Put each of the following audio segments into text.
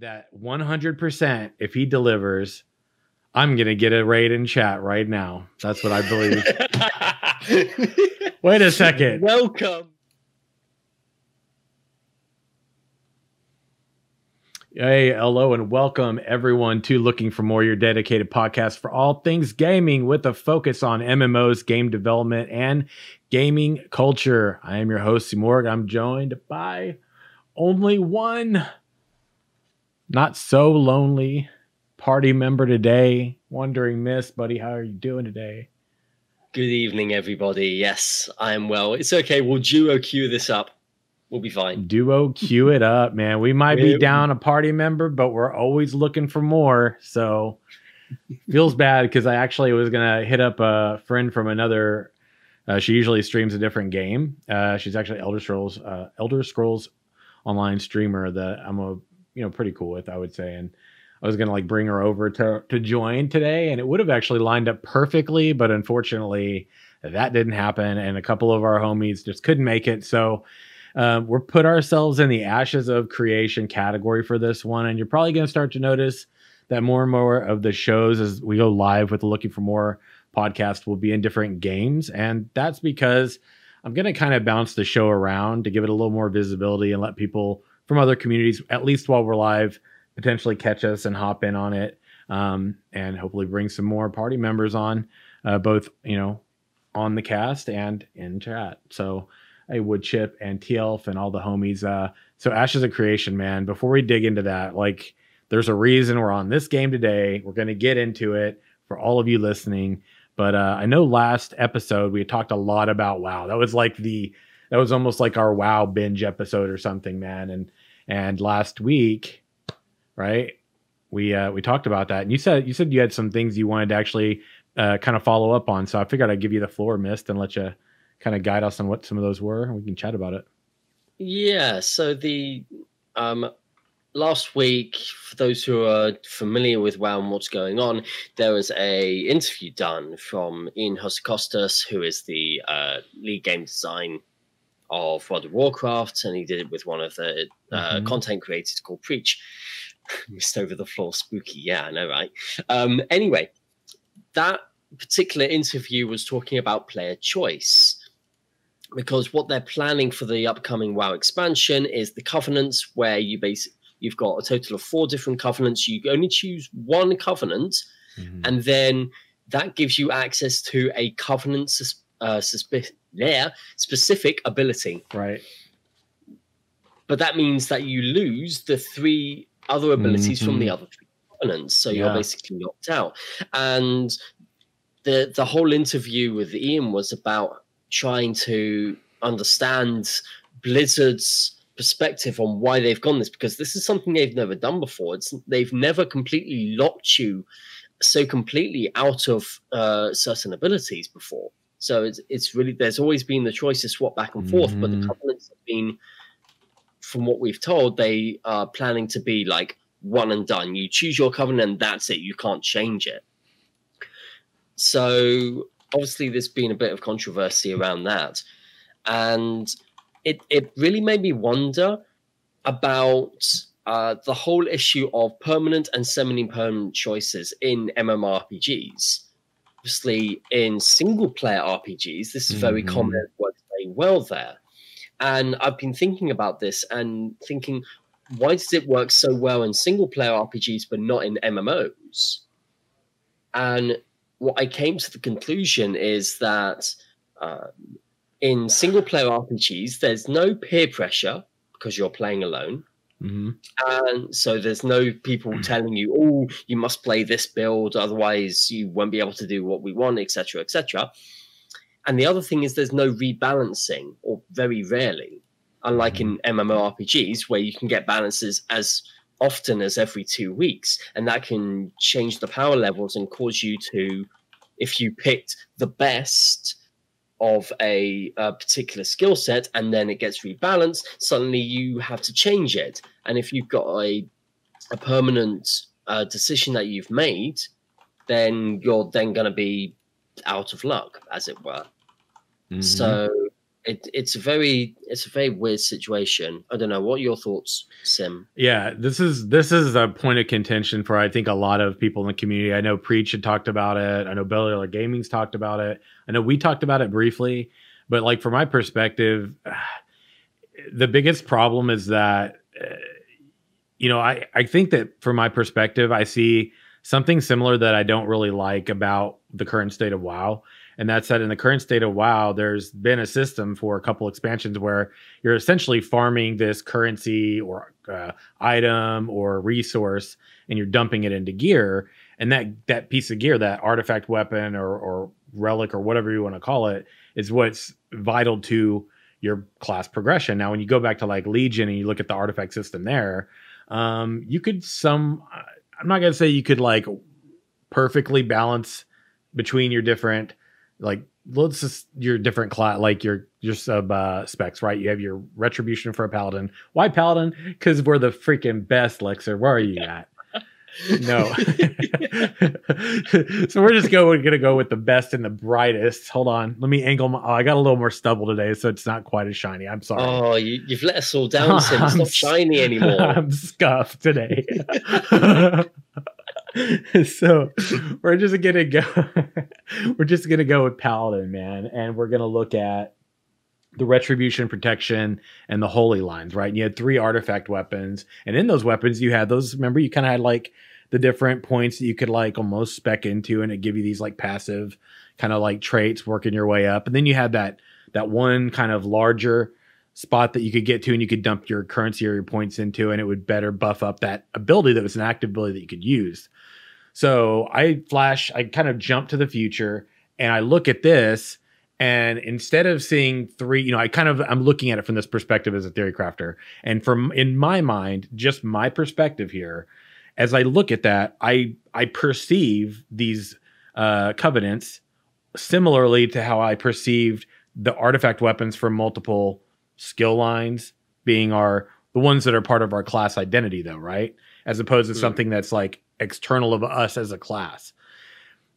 that 100% if he delivers, I'm going to get a raid in chat right now. That's what I believe. Wait a second. Welcome. Hey, hello, and welcome everyone to Looking for More, your dedicated podcast for all things gaming with a focus on MMOs, game development, and gaming culture. I am your host, Morg. I'm joined by only one not so lonely party member today. Wandering Mist, buddy, how are you doing today? Good evening, everybody. Yes, I am well. It's okay. We'll duo queue this up. We'll be fine. Duo queue it up, man. We might be down a party member, but we're always looking for more. So feels bad because I actually was gonna hit up a friend from another. Uh, she usually streams a different game. Uh, she's actually Elder Scrolls, uh, Elder Scrolls online streamer that I'm a you know pretty cool with, I would say. And I was gonna like bring her over to to join today, and it would have actually lined up perfectly, but unfortunately that didn't happen, and a couple of our homies just couldn't make it. So um, we're put ourselves in the ashes of creation category for this one, and you're probably gonna start to notice that more and more of the shows as we go live with looking for more podcast will be in different games, and that's because I'm going to kind of bounce the show around to give it a little more visibility and let people from other communities, at least while we're live, potentially catch us and hop in on it, um, and hopefully bring some more party members on, uh, both you know, on the cast and in chat. So, hey, Woodchip and T Elf and all the homies. Uh, so, Ashes of Creation, man. Before we dig into that, like, there's a reason we're on this game today. We're to get into it for all of you listening. But uh, I know last episode we talked a lot about WoW. That was like the that was almost like our WoW binge episode or something, man. And and last week, right, we uh, we talked about that, and you said you said you had some things you wanted to actually uh, kind of follow up on. So I figured I'd give you the floor, Mist, and let you kind of guide us on what some of those were, and we can chat about it. Yeah. So the um, last week, for those who are familiar with WoW and what's going on, there was a interview done from Ian Hazzikostas, who is the uh, lead game design of World of Warcraft, and he did it with one of the uh, mm-hmm. content creators called Preach. Missed over the floor, spooky. Yeah, I know, right? Um, anyway, that particular interview was talking about player choice because what they're planning for the upcoming WoW expansion is the covenants, where you basically you've got a total of four different covenants. You only choose one covenant, mm-hmm. and then that gives you access to a covenant sus- uh, yeah, specific ability. Right. But that means that you lose the three other abilities mm-hmm. from the mm-hmm. other three components. So yeah. you're basically locked out. And the the whole interview with Ian was about trying to understand Blizzard's perspective on why they've gone this because this is something they've never done before. It's they've never completely locked you so completely out of uh, certain abilities before. So it's it's really there's always been the choice to swap back and forth, mm-hmm. but the mm-hmm. covenants have been, from what we've told, they are planning to be like one and done. You choose your covenant, and that's it. You can't change it. So obviously, there's been a bit of controversy around that, and it it really made me wonder about uh, the whole issue of permanent and semi-permanent choices in MMORPGs obviously in single player RPGs, this is very mm-hmm. common. It works very well there. And I've been thinking about this and thinking, why does it work so well in single player RPGs but not in MMOs? And what I came to the conclusion is that uh, in single player RPGs, there's no peer pressure because you're playing alone. Mm-hmm. And so there's no people telling you, oh, you must play this build, otherwise you won't be able to do what we want, etc., etc. And the other thing is there's no rebalancing, or very rarely, unlike in MMORPGs mm-hmm. where you can get balances as often as every two weeks, and that can change the power levels and cause you to, if you picked the best of a, a particular skill set and then it gets rebalanced, suddenly you have to change it. And if you've got a, a permanent uh, decision that you've made, then you're then going to be out of luck, as it were. Mm-hmm. So it, it's a very it's a very weird situation. I don't know. What your thoughts, Sim? Yeah, this is this is a point of contention for I think a lot of people in the community. I know Preach had talked about it. I know Belly Gaming's talked about it. I know we talked about it briefly, but like from my perspective, the biggest problem is that uh, you know I I think that from my perspective, I see something similar that I don't really like about the current state of WoW and that said, in the current state of WoW, there's been a system for a couple expansions where you're essentially farming this currency or uh, item or resource, and you're dumping it into gear. And that that piece of gear, that artifact weapon or, or relic or whatever you want to call it, is what's vital to your class progression. Now, when you go back to like Legion and you look at the artifact system there, um, you could some. I'm not gonna say you could like perfectly balance between your different like let's just your different class like your your sub uh, specs right? You have your retribution for a paladin. Why paladin? Because we're the freaking best lexer. Where are you at? No. So we're just going gonna go with the best and the brightest. Hold on. Let me angle my oh, i got a little more stubble today so it's not quite as shiny. I'm sorry. Oh you, have let us all down Sim. it's not shiny anymore. I'm scuffed today so we're just gonna go we're just gonna go with paladin man and we're gonna look at the retribution protection and the holy lines right? And you had three artifact weapons and in those weapons you had those remember you kind of had like the different points that you could like almost spec into and it give you these like passive kind of like traits working your way up and then you had that that one kind of larger spot that you could get to and you could dump your currency or your points into and it would better buff up that ability that was an active ability that you could use so I flash, I kind of jump to the future and I look at this and instead of seeing three, you know, I kind of I'm looking at it from this perspective as a theory crafter. And from in my mind, just my perspective here, as I look at that, I I perceive these uh, covenants similarly to how I perceived the artifact weapons from multiple skill lines being our the ones that are part of our class identity though, right? As opposed to mm. something that's like external of us as a class.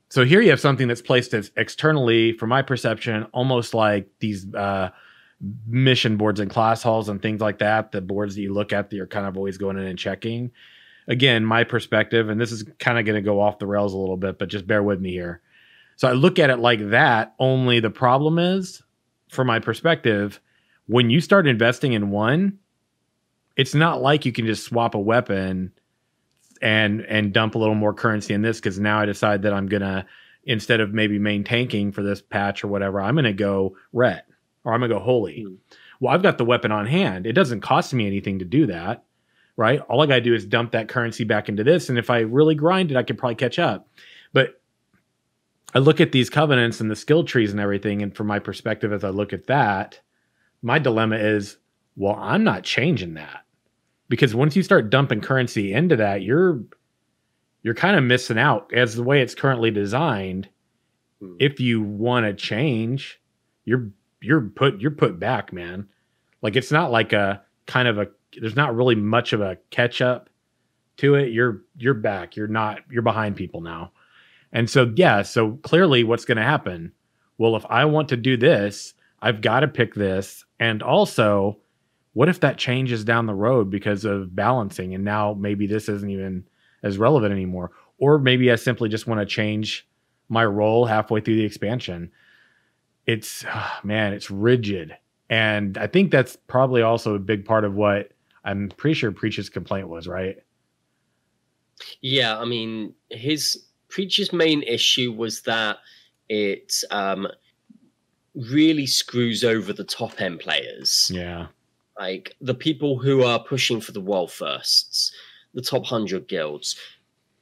So here you have something that's placed as externally, from my perception, almost like these uh, mission boards and class halls and things like that. The boards that you look at that you're kind of always going in and checking. Again, my perspective, and this is kind of going to go off the rails a little bit, but just bear with me here. So I look at it like that. Only the problem is, from my perspective, when you start investing in one, it's not like you can just swap a weapon and and dump a little more currency in this because now I decide that I'm gonna instead of maybe main tanking for this patch or whatever, I'm gonna go ret or I'm gonna go holy. Mm. Well, I've got the weapon on hand. It doesn't cost me anything to do that, right? All I gotta do is dump that currency back into this, and if I really grind it, I could probably catch up. But I look at these covenants and the skill trees and everything, and from my perspective, as I look at that, my dilemma is, well, I'm not changing that because once you start dumping currency into that, you're you're kind of missing out as the way it's currently designed. Hmm. If you want to change, you're you're put you're put back, man. Like it's not like a kind of a there's not really much of a catch up to it. You're you're back. You're not you're behind people now. And so yeah, so clearly what's going to happen? Well, if I want to do this, I've got to pick this and also what if that changes down the road because of balancing and now maybe this isn't even as relevant anymore? Or maybe i simply just want to change my role halfway through the expansion. It's oh, man it's rigid. And i think that's probably also a big part of what i'm pretty sure preach's complaint was right? Yeah i mean his preach's main issue was that it um really screws over the top end players. Yeah like the people who are pushing for the world firsts, the top hundred guilds,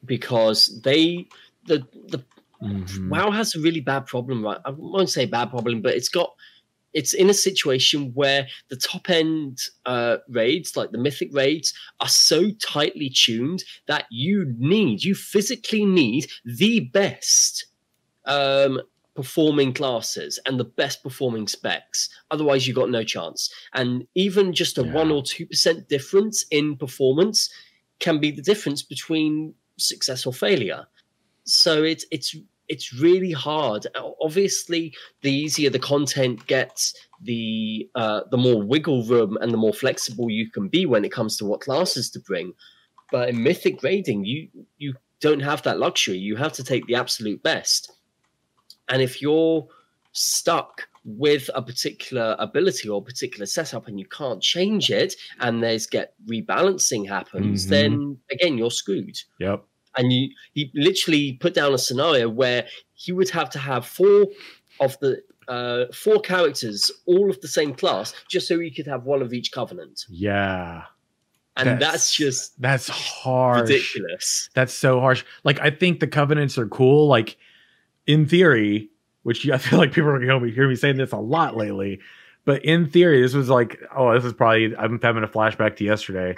because they the the mm-hmm. WoW has a really bad problem, right? I won't say bad problem, but it's got it's in a situation where the top end uh, raids, like the mythic raids, are so tightly tuned that you need, you physically need the best um, performing classes and the best performing specs. Otherwise, you got no chance. And even just a yeah. one or two percent difference in performance can be the difference between success or failure. So it's it's it's really hard. Obviously, the easier the content gets, the uh, the more wiggle room and the more flexible you can be when it comes to what classes to bring. But in mythic raiding, you you don't have that luxury. You have to take the absolute best. And if you're stuck with a particular ability or particular setup and you can't change it and there's get rebalancing happens, mm-hmm. then again you're screwed. Yep. And you he literally put down a scenario where he would have to have four of the uh, four characters, all of the same class, just so he could have one of each covenant. Yeah. And that's, that's just that's harsh. Ridiculous. That's so harsh. Like I think the covenants are cool. Like in theory, which I feel like people are going to hear me saying this a lot lately. But in theory, this was like, oh, this is probably, I'm having a flashback to yesterday.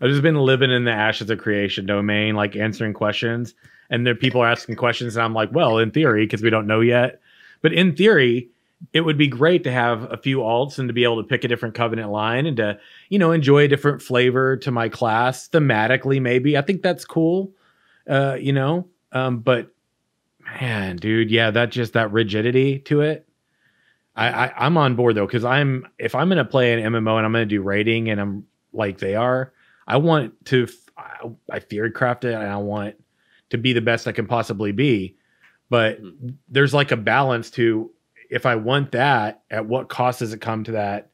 I've just been living in the ashes of creation domain, like answering questions. And there people are asking questions, and I'm like, well, in theory, because we don't know yet. But in theory, it would be great to have a few alts and to be able to pick a different covenant line and to, you know, enjoy a different flavor to my class thematically, maybe. I think that's cool. Uh, you know, um, but man, dude, yeah, that just that rigidity to it. I, I am on board though because I'm if I'm gonna play an MMO and I'm gonna do raiding and I'm like they are, I want to I, I theory craft it and I want to be the best I can possibly be. But mm-hmm. there's like a balance to if I want that, at what cost does it come to that?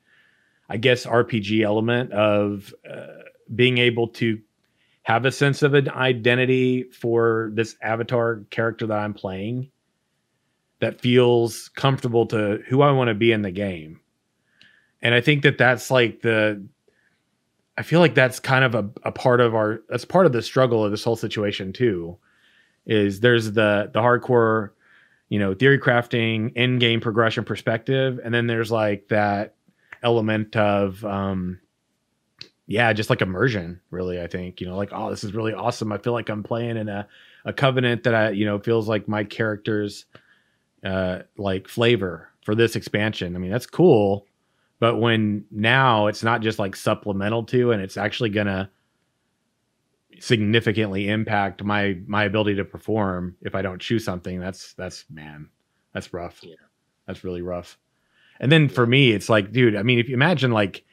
I guess RPG element of uh, being able to have a sense of an identity for this avatar character that I'm playing that feels comfortable to who I want to be in the game. And I think that that's like the I feel like that's kind of a, a part of our that's part of the struggle of this whole situation too. Is there's the the hardcore, you know, theory crafting, in game progression perspective, and then there's like that element of um yeah, just like immersion, really. I think you know, like oh, this is really awesome. I feel like I'm playing in a a covenant that I you know feels like my character's uh like flavor for this expansion. I mean, that's cool, but when now it's not just like supplemental to, and it's actually gonna significantly impact my my ability to perform if I don't choose something. That's that's man, that's rough. Yeah, that's really rough. And then for me, it's like, dude, I mean, if you imagine like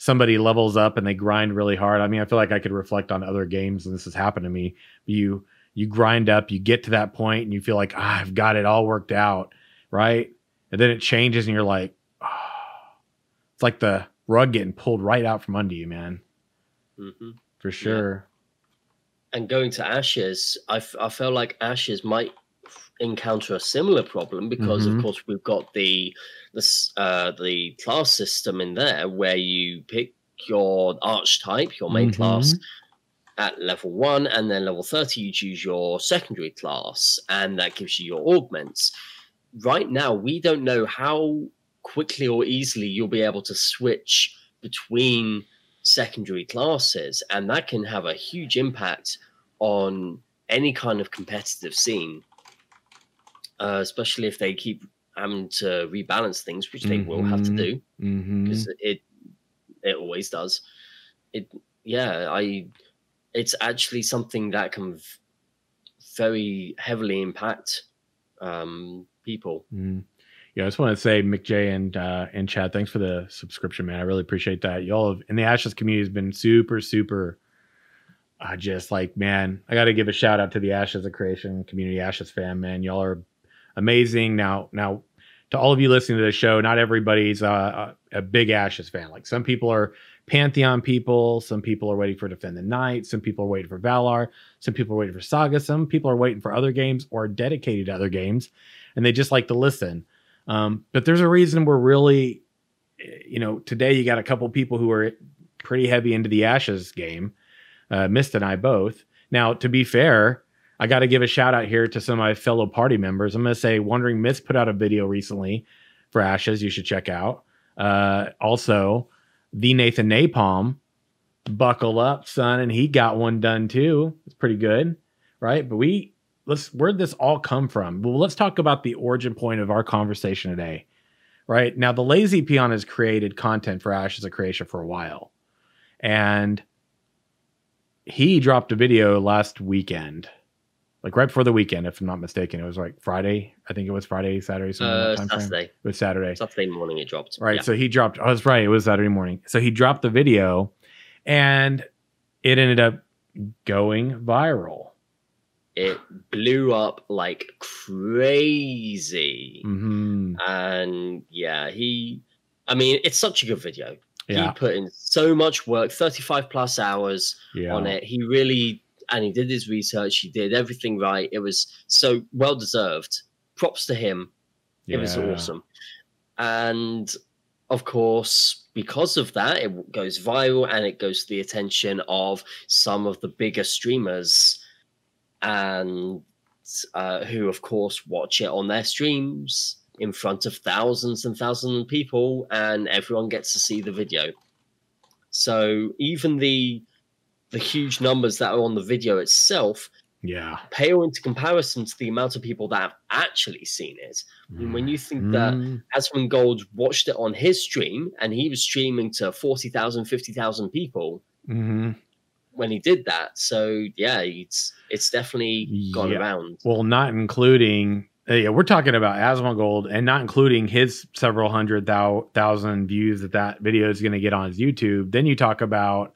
somebody levels up and they grind really hard. I mean, I feel like I could reflect on other games and this has happened to me. You you grind up, you get to that point and you feel like, ah, I've got it all worked out, right? And then it changes and you're like, oh. it's like the rug getting pulled right out from under you, man. Mm-hmm. For sure. Yeah. And going to Ashes, I, f- I felt like Ashes might encounter a similar problem because, mm-hmm. of course, we've got the the uh, the class system in there where you pick your archetype, your main mm-hmm. class at level one, and then level 30, you choose your secondary class, and that gives you your augments. Right now, we don't know how quickly or easily you'll be able to switch between secondary classes, and that can have a huge impact on any kind of competitive scene, uh, especially if they keep having to rebalance things, which they mm-hmm. will have to do because mm-hmm. it it always does. It yeah, I it's actually something that can v- very heavily impact um, people. Mm. Yeah, I just want to say, Mick J and uh, and Chad, thanks for the subscription, man. I really appreciate that. Y'all have, in the Ashes community has been super, super. I uh, just like, man, I got to give a shout out to the Ashes of Creation community, Ashes fan, man. Y'all are amazing. Now, now, to all of you listening to the show, not everybody's a, a big Ashes fan. Like some people are Pantheon people, some people are waiting for Defend the Night, some people are waiting for Valar, some people are waiting for Saga, some people are waiting for other games or dedicated to other games, and they just like to listen. Um, but there's a reason we're really, you know, today you got a couple people who are pretty heavy into the Ashes game, uh, Mist and I both. Now, to be fair, I got to give a shout out here to some of my fellow party members. I'm going to say Wandering Mist put out a video recently for Ashes you should check out. Uh, also, the Nathan Napalm, buckle up, son, and he got one done too. It's pretty good, right? But we let's where'd this all come from? Well, let's talk about the origin point of our conversation today. Right now, the Lazy Peon has created content for Ashes of Creation for a while, and he dropped a video last weekend like right before the weekend, if I'm not mistaken. It was like Friday. I think it was Friday, Saturday, something Uh, time frame. Saturday. It was Saturday. Saturday morning it dropped. Right. Yeah. So he dropped. Oh, that's right. It was Saturday morning. So he dropped the video, and it ended up going viral. It blew up like crazy. hmm And yeah, he, I mean, it's such a good video. Yeah. He put in so much work, 35 plus hours Yeah. on it. He really, and he did his research. He did everything right. It was so well deserved. Props to him. It was awesome. And of course, because of that, it goes viral and it goes to the attention of some of the bigger streamers and uh, who, of course, watch it on their streams in front of thousands and thousands of people, and everyone gets to see the video. So even the the huge numbers that are on the video itself Yeah. pale into comparison to the amount of people that have actually seen it. And when you think that Mm, Asmongold watched it on his stream and he was streaming to 40,000, 50,000 people mhm. when he did that. So, yeah, it's it's definitely gone Yeah. around. Well, not including. uh, Yeah, we're talking about Asmongold and not including his several hundred thou- thousand views that that video is going to get on his YouTube. Then you talk about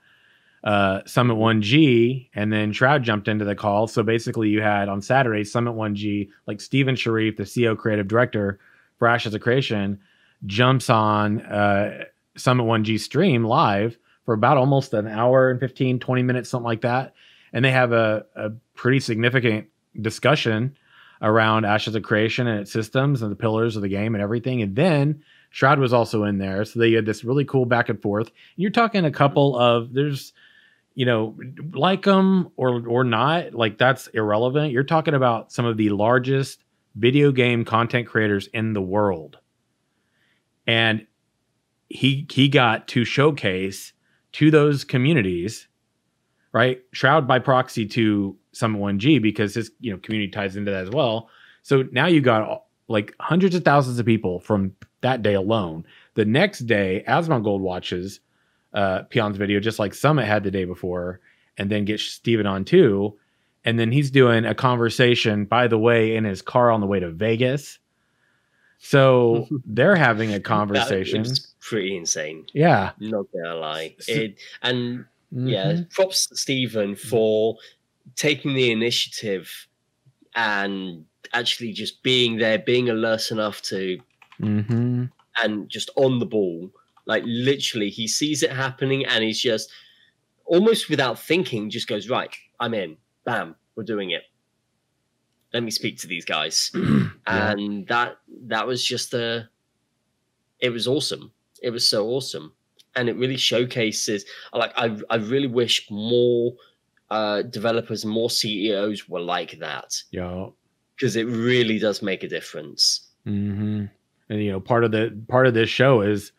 uh, Summit 1G, and then Shroud jumped into the call. So basically, you had on Saturday Summit 1G, like Steven Sharif, the CEO creative director for Ashes of Creation, jumps on uh, Summit 1G stream live for about almost an hour and 15, 20 minutes, something like that. And they have a, a pretty significant discussion around Ashes of Creation and its systems and the pillars of the game and everything. And then Shroud was also in there. So they had this really cool back and forth. And you're talking a couple of, there's, you know, like them or or not, like that's irrelevant. You're talking about some of the largest video game content creators in the world. And he he got to showcase to those communities, right? Shroud by proxy to Summit 1G because his you know community ties into that as well. So now you got like hundreds of thousands of people from that day alone. The next day, Asmongold watches uh, Peon's video just like Summit had the day before, and then get Steven on too. And then he's doing a conversation, by the way, in his car on the way to Vegas. So they're having a conversation. pretty insane. Yeah. Not gonna lie. It, and yeah, Mhm. props to Steven for taking the initiative and actually just being there, being alert enough to Mhm. and just on the ball. Like literally, he sees it happening and he's just almost without thinking, just goes, Right, I'm in. Bam, we're doing it. Let me speak to these guys. Yeah. And that that was just a it was awesome. It was so awesome. And it really showcases like I I really wish more uh developers, more CEOs were like that. Yeah. Because it really does make a difference. hmm And you know, part of the part of this show is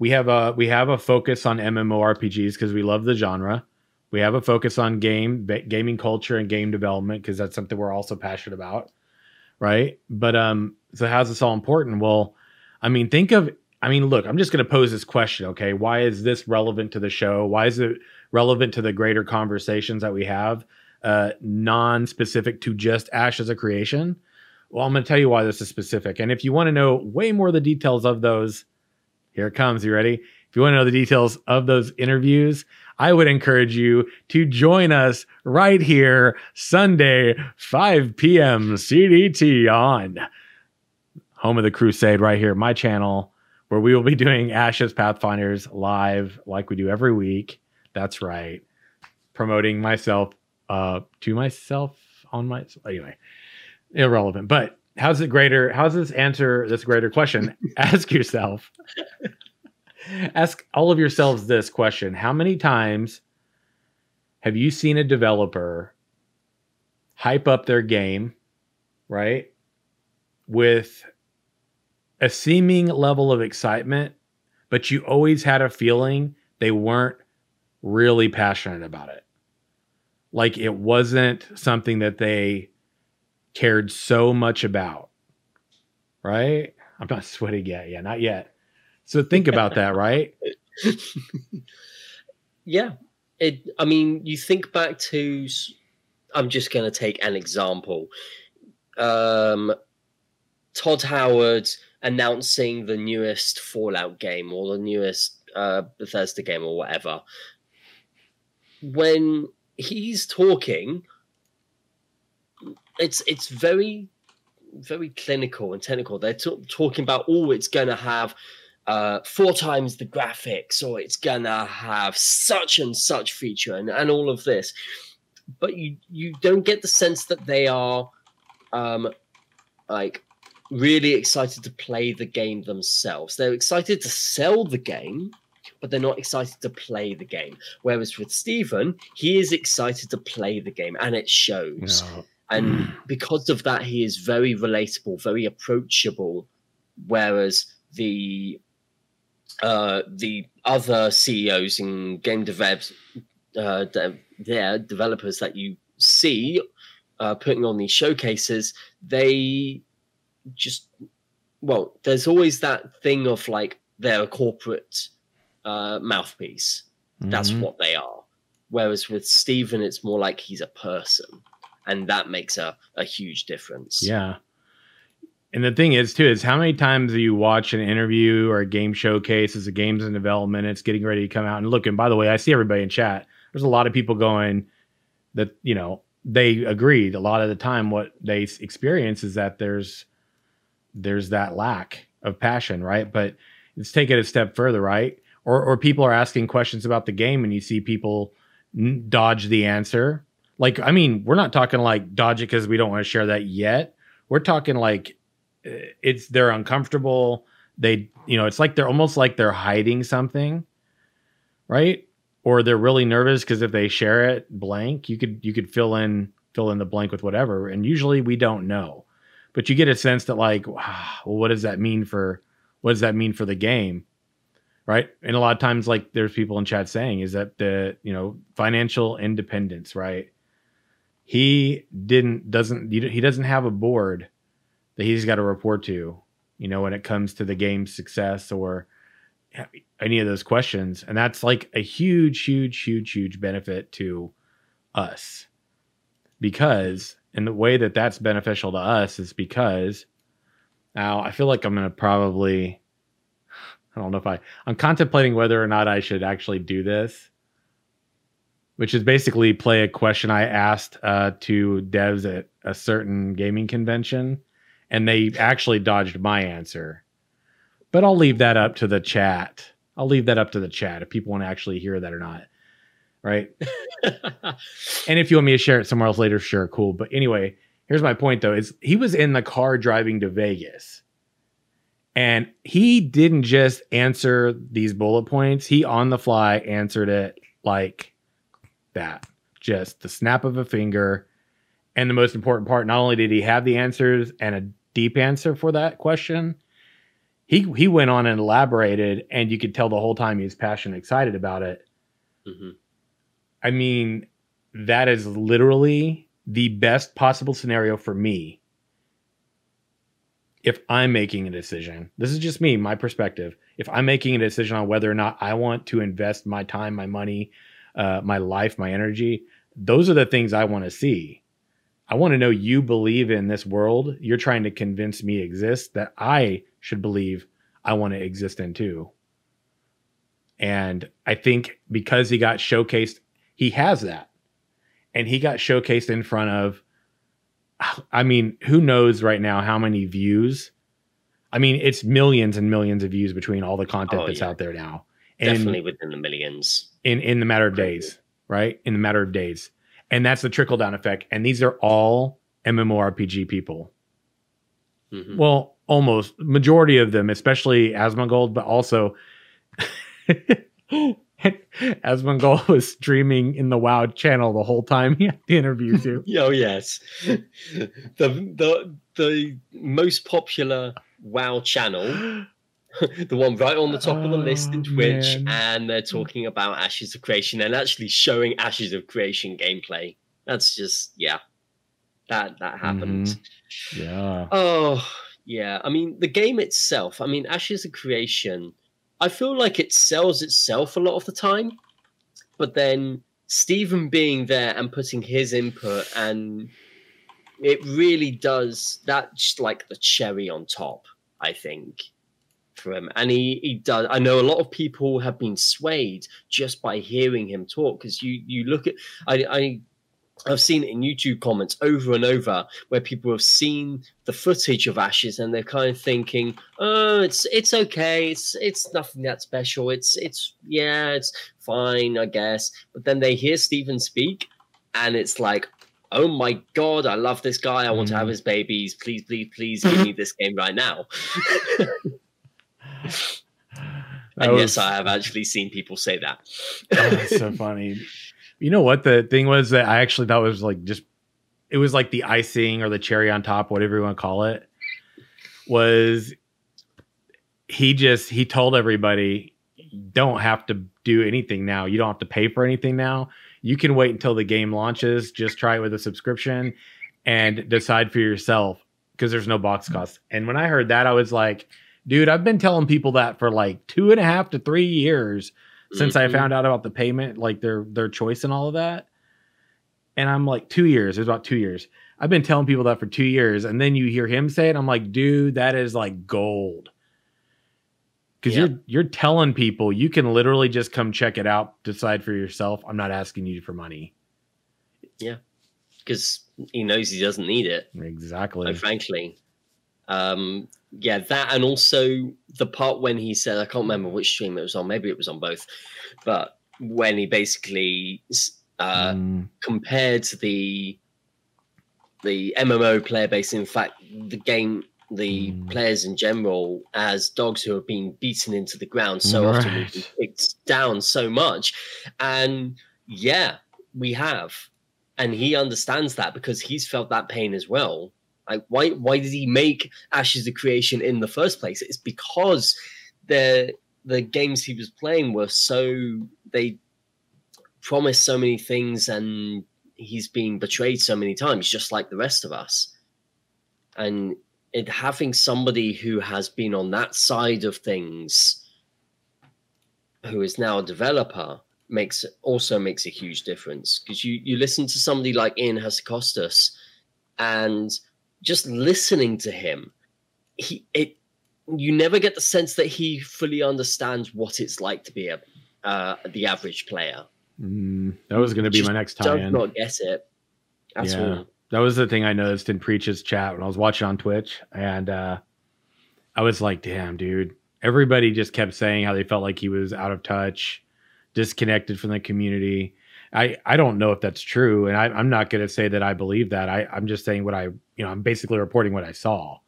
we have a we have a focus on MMORPGs because we love the genre. We have a focus on game ba- gaming culture and game development because that's something we're also passionate about, right? But um, so how's this all important? Well, I mean, think of I mean, look, I'm just going to pose this question, okay? Why is this relevant to the show? Why is it relevant to the greater conversations that we have, uh, non-specific to just Ashes of Creation? Well, I'm going to tell you why this is specific. And if you want to know way more of the details of those, here it comes. You ready? If you want to know the details of those interviews, I would encourage you to join us right here Sunday, 5 p.m. CDT on Home of the Crusade, right here, my channel, where we will be doing Ashes Pathfinders live like we do every week. That's right. Promoting myself uh, to myself on my. Anyway, irrelevant. But how's it greater? How's this answer this greater question? Ask yourself. Ask all of yourselves this question: How many times have you seen a developer hype up their game, right, with a seeming level of excitement, but you always had a feeling they weren't really passionate about it? Like it wasn't something that they cared so much about. Right? I'm not sweating yet. Yeah, not yet. So think about that, right? yeah. It I mean, you think back to I'm just going to take an example. Um, Todd Howard announcing the newest Fallout game or the newest uh, Bethesda game or whatever. When he's talking, it's it's very very clinical and technical. They're t- talking about oh, it's going to have uh, four times the graphics, or it's going to have such and such feature, and, and all of this. But you you don't get the sense that they are um, like really excited to play the game themselves. They're excited to sell the game, but they're not excited to play the game. Whereas with Steven, he is excited to play the game, and it shows. No. And because of that, he is very relatable, very approachable. Whereas the uh, the other CEOs and game devs, uh, de- their developers that you see uh, putting on these showcases, they just well, there's always that thing of like they're a corporate uh, mouthpiece. That's mm-hmm. what they are. Whereas with Steven, it's more like he's a person, and that makes a, a huge difference. Yeah. And the thing is, too, is how many times do you watch an interview or a game showcase as a game's in development, it's getting ready to come out. And look, and by the way, I see everybody in chat. There's a lot of people going that, you know, they agreed a lot of the time what they experience is that there's there's that lack of passion, right? But let's take it a step further, right? Or or people are asking questions about the game and you see people dodge the answer. Like I mean, we're not talking like dodge it because we don't want to share that yet. We're talking like eh, it's they're uncomfortable. They you know, it's like they're almost like they're hiding something, right? Or they're really nervous because if they share it blank, you could you could fill in fill in the blank with whatever. And usually we don't know but you get a sense that like, well, what does that mean for what does that mean for the game? Right. And a lot of times, like there's people in chat saying is that the, you know, financial independence, right? He didn't, doesn't, he doesn't have a board that he's got to report to, you know, when it comes to the game's success or any of those questions. And that's like a huge, huge, huge, huge benefit to us because and the way that that's beneficial to us is because now I feel like I'm going to probably, I don't know if I, I'm contemplating whether or not I should actually do this, which is basically play a question I asked uh, to devs at a certain gaming convention, and they actually dodged my answer. But I'll leave that up to the chat. I'll leave that up to the chat if people want to actually hear that or not right? and if you want me to share it somewhere else later, sure, cool. But anyway, here's my point though: is he was in the car driving to Vegas, and he didn't just answer these bullet points; he on the fly answered it like that, just the snap of a finger. And the most important part: not only did he have the answers and a deep answer for that question, he he went on and elaborated, and you could tell the whole time he was passionate, excited about it. Mm-hmm. I mean, that is literally the best possible scenario for me if I'm making a decision. This is just me, my perspective. If I'm making a decision on whether or not I want to invest my time, my money, uh, my life, my energy, those are the things I want to see. I want to know you believe in this world you're trying to convince me exists that I should believe I want to exist in too. And I think because he got showcased he has that. And he got showcased in front of, I mean, who knows right now how many views? I mean, it's millions and millions of views between all the content oh, that's yeah. out there now. Definitely within the millions. In in the matter of days, right? In the matter of days. And that's the trickle down effect. And these are all MMORPG people. Mm-hmm. Well, almost majority of them, especially Asmongold, but also Asmongold was streaming in the WoW channel the whole time he had the interview too. oh yes, the the the most popular WoW channel, the one right on the top oh, of the list in oh, Twitch, man. and they're talking about Ashes of Creation and actually showing Ashes of Creation gameplay. That's just yeah, that that happened. Mm-hmm. Yeah. Oh yeah. I mean, the game itself. I mean, Ashes of Creation I feel like it sells itself a lot of the time, but then Steven being there and putting his input and it really does that's like the cherry on top, I think, for him. And he, he does I know a lot of people have been swayed just by hearing him talk because you you look at I I I've seen it in YouTube comments over and over where people have seen the footage of Ashes and they're kind of thinking, "Oh, it's it's okay. It's it's nothing that special. It's it's yeah, it's fine, I guess." But then they hear Steven speak, and it's like, "Oh my god, I love this guy. I want mm. to have mm. his babies. Please, please, please give me this game right now." and was... yes, I have actually seen people say that. oh, that's so funny. You know what the thing was that I actually thought was like just it was like the icing or the cherry on top, whatever you want to call it. Was he just he told everybody don't have to do anything now. You don't have to pay for anything now. You can wait until the game launches. Just try it with a subscription and decide for yourself because there's no box mm-hmm. cost. And when I heard that, I was like, dude, I've been telling people that for like two and a half to three years since mm-hmm. I found out about the payment, like their their choice and all of that. And I'm like, two years. It was about two years. I've been telling people that for two years, and then you hear him say it. I'm like, dude, that is like gold. Because yeah. you're you're telling people you can literally just come check it out, decide for yourself. I'm not asking you for money. Yeah, because he knows he doesn't need it. Exactly. frankly, um, yeah, that and also the part when he said, I can't remember which stream it was on, maybe it was on both, but when he basically uh, mm. compared the the MMO player base, in fact, the game, the mm. players in general, as dogs who have been beaten into the ground so right. often, we've been kicked down so much, and yeah, we have, and he understands that because he's felt that pain as well like why why did he make Ashes of Creation in the first place? It's because the the games he was playing were so they promised so many things and he's been betrayed so many times, just like the rest of us. And it having somebody who has been on that side of things who is now a developer makes also makes a huge difference because you you listen to somebody like Ian Hazzikostas and just listening to him, he it you never get the sense that he fully understands what it's like to be a uh, the average player. Mm, that was going to be my next time. Does not get it. yeah, all. that was the thing I noticed in Preach's chat when I was watching on Twitch, and uh, I was like, "Damn, dude!" Everybody just kept saying how they felt like he was out of touch, disconnected from the community. I I don't know if that's true, and I, I'm not going to say that I believe that. I I'm just saying what I you know I'm basically reporting what I saw,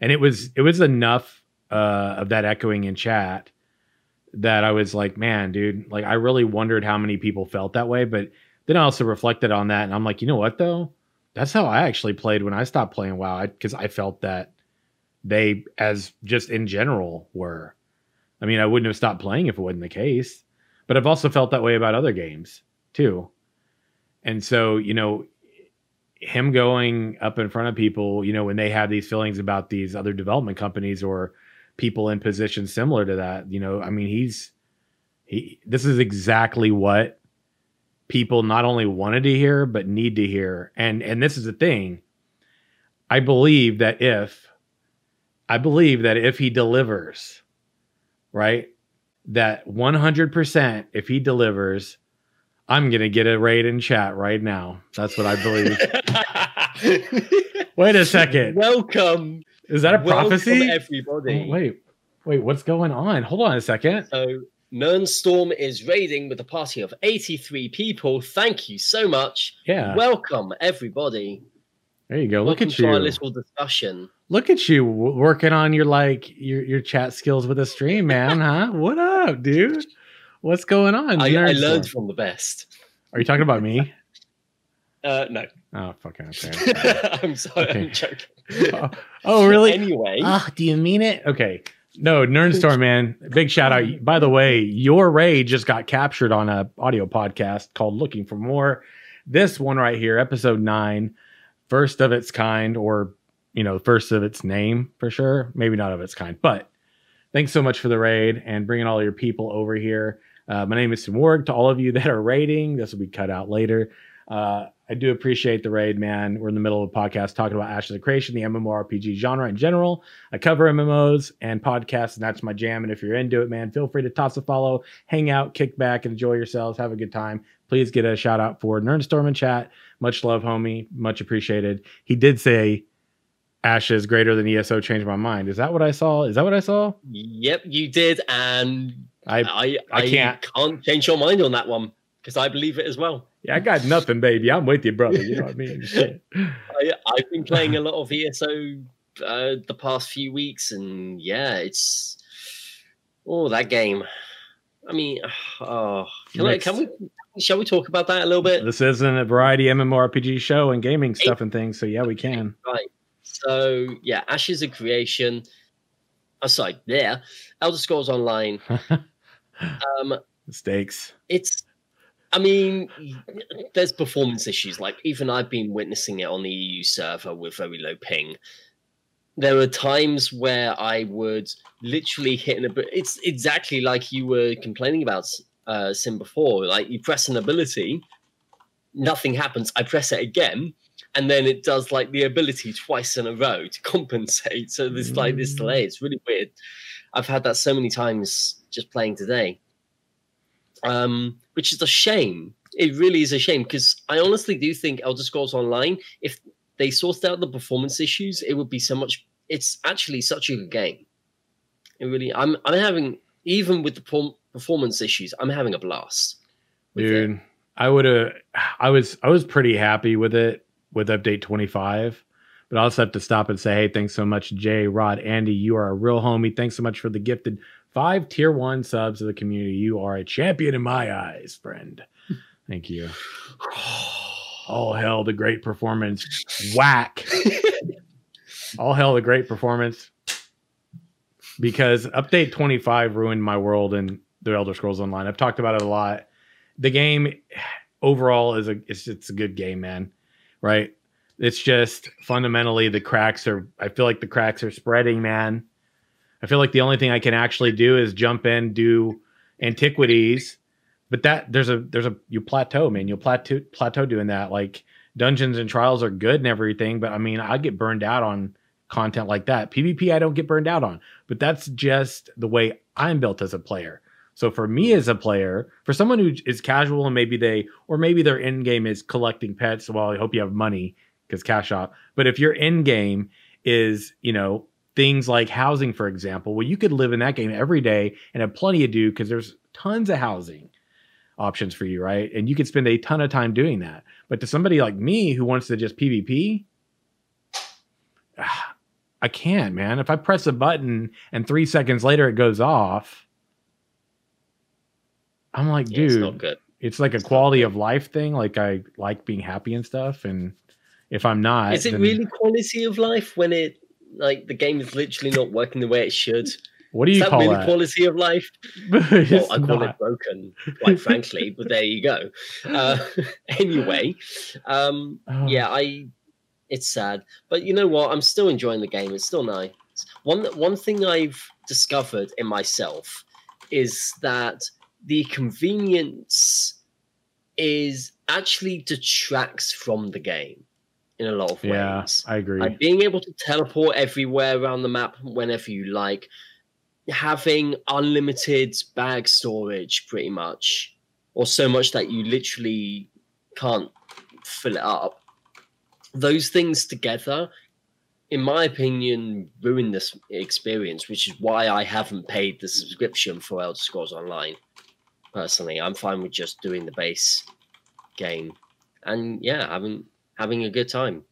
and it was it was enough uh, of that echoing in chat that I was like, man, dude, like I really wondered how many people felt that way, but then I also reflected on that, and I'm like, you know what though, that's how I actually played when I stopped playing WoW. Because I, I felt that they as just in general were. I mean, I wouldn't have stopped playing if it wasn't the case, but I've also felt that way about other games too. And so, you know, him going up in front of people, you know, when they have these feelings about these other development companies or people in positions similar to that, you know, I mean, he's he this is exactly what people not only wanted to hear but need to hear. And and this is the thing. I believe that if I believe that if he delivers, right? That 100% if he delivers, I'm gonna get a raid in chat right now. That's what I believe. wait a second. Welcome. Is that a prophecy? everybody. Oh, wait, wait. What's going on? Hold on a second. So Nernstorm is raiding with a party of 83 people. Thank you so much. Yeah. Welcome everybody. There you go. Welcome Look at you. our little discussion. Look at you working on your like your your chat skills with a stream, man. huh? What up, dude? What's going on? I, I learned from the best. Are you talking about me? Uh, no. Oh, fucking okay. I'm sorry, okay. I'm joking. Oh, oh, really? anyway. Oh, do you mean it? Okay. No, Nernstorm, man. Big shout out. By the way, your raid just got captured on a audio podcast called Looking for More. This one right here, episode nine, first of its kind, or you know, first of its name for sure. Maybe not of its kind, but thanks so much for the raid and bringing all your people over here. Uh, my name is Tim Simorg. To all of you that are rating, this will be cut out later. Uh, I do appreciate the raid, man. We're in the middle of a podcast talking about Ashes of Creation, the MMORPG genre in general. I cover MMOs and podcasts, and that's my jam. And if you're into it, man, feel free to toss a follow, hang out, kick back, enjoy yourselves. Have a good time. Please get a shout out for Nerdstorm in chat. Much love, homie. Much appreciated. He did say Ashes greater than ESO changed my mind. Is that what I saw? Is that what I saw? Yep, you did, and I I, I can't. can't change your mind on that one because I believe it as well. Yeah, I got nothing, baby. I'm with you, brother. You know what I mean. I I've been playing a lot of ESO uh, the past few weeks, and yeah, it's oh that game. I mean, oh, can, I, can we? Shall we talk about that a little bit? This isn't a variety MMORPG show and gaming stuff and things, so yeah, we can. Right. So yeah, Ashes of Creation. Aside there, Elder Scrolls Online. um, Mistakes. It's. I mean, there's performance issues. Like even I've been witnessing it on the EU server with very low ping. There are times where I would literally hit an ability. It's exactly like you were complaining about uh, Sim before. Like you press an ability, nothing happens. I press it again, and then it does like the ability twice in a row to compensate. So there's like this delay. It's really weird. I've had that so many times just playing today, um, which is a shame. It really is a shame because I honestly do think Elder Scrolls Online, if they sorted out the performance issues, it would be so much. It's actually such a good game. It really, I'm, I'm having even with the performance issues, I'm having a blast. Dude, it. I would have. I was, I was pretty happy with it with update 25. But I also have to stop and say, hey, thanks so much, Jay, Rod, Andy. You are a real homie. Thanks so much for the gifted five tier one subs of the community. You are a champion in my eyes, friend. Thank you. All hell, the great performance. Whack. All hell, the great performance. Because update 25 ruined my world in the Elder Scrolls Online. I've talked about it a lot. The game overall is a it's, it's a good game, man right? It's just fundamentally the cracks are. I feel like the cracks are spreading, man. I feel like the only thing I can actually do is jump in, do antiquities, but that there's a there's a you plateau, man. You'll plateau plateau doing that. Like dungeons and trials are good and everything, but I mean, I get burned out on content like that. PvP, I don't get burned out on, but that's just the way I'm built as a player. So for me as a player, for someone who is casual and maybe they or maybe their end game is collecting pets, well, I hope you have money because cash shop. But if your end game is, you know, things like housing, for example, well, you could live in that game every day and have plenty to do because there's tons of housing options for you, right? And you could spend a ton of time doing that. But to somebody like me who wants to just PvP, I can't, man. If I press a button and three seconds later it goes off, I'm like, yeah, dude, it's, it's, like a it's quality of life thing. Like I like being happy and stuff. And if I'm not, is it then... really quality of life when it like the game is literally not working the way it should? What do you is call really that? quality of life? well, I call not. it broken, quite frankly. But there you go. Uh, anyway, um, oh. yeah, I. It's sad, but you know what? I'm still enjoying the game. It's still nice. One one thing I've discovered in myself is that the convenience is actually detracts from the game in a lot of ways. Yeah, I agree. Like being able to teleport everywhere around the map whenever you like, having unlimited bag storage pretty much, or so much that you literally can't fill it up. Those things together, in my opinion, ruin this experience, which is why I haven't paid the subscription for Elder Scrolls Online personally. I'm fine with just doing the base game and yeah, having having a good time.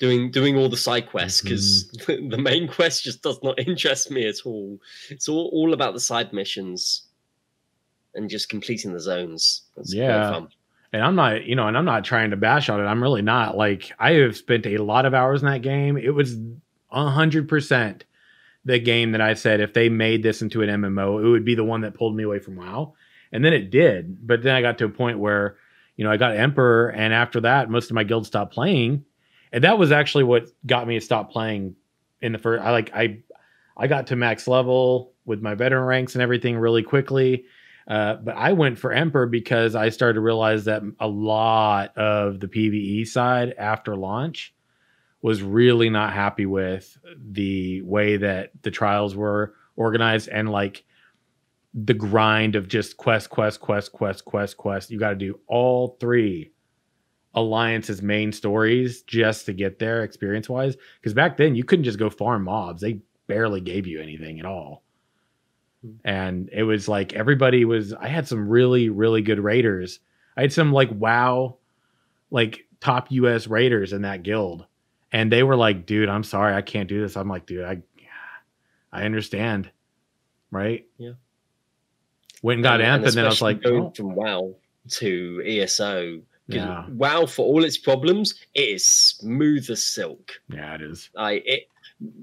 Doing doing all the side quests because mm-hmm. the main quest just does not interest me at all. It's all, all about the side missions and just completing the zones. That's yeah. And I'm not, you know, and I'm not trying to bash on it. I'm really not. Like I have spent a lot of hours in that game. It was hundred percent the game that I said if they made this into an MMO, it would be the one that pulled me away from WoW. And then it did. But then I got to a point where, you know, I got Emperor, and after that, most of my guild stopped playing. And that was actually what got me to stop playing in the first. I like I I got to max level with my veteran ranks and everything really quickly. Uh, but I went for Emperor because I started to realize that a lot of the PVE side after launch was really not happy with the way that the trials were organized and like the grind of just quest, quest, quest, quest, quest, quest. You got to do all three alliance's main stories just to get there experience wise. Because back then you couldn't just go farm mobs; they barely gave you anything at all. Hmm. And it was like everybody was. I had some really, really good raiders. I had some like wow, like top U.S. raiders in that guild, and they were like, "Dude, I'm sorry, I can't do this." I'm like, "Dude, I, I understand." Right? Yeah went and got and, amp, and, and then I was like, going oh. from WoW to ESO. Yeah. WoW, for all its problems, it is smooth as silk. Yeah, it is. I it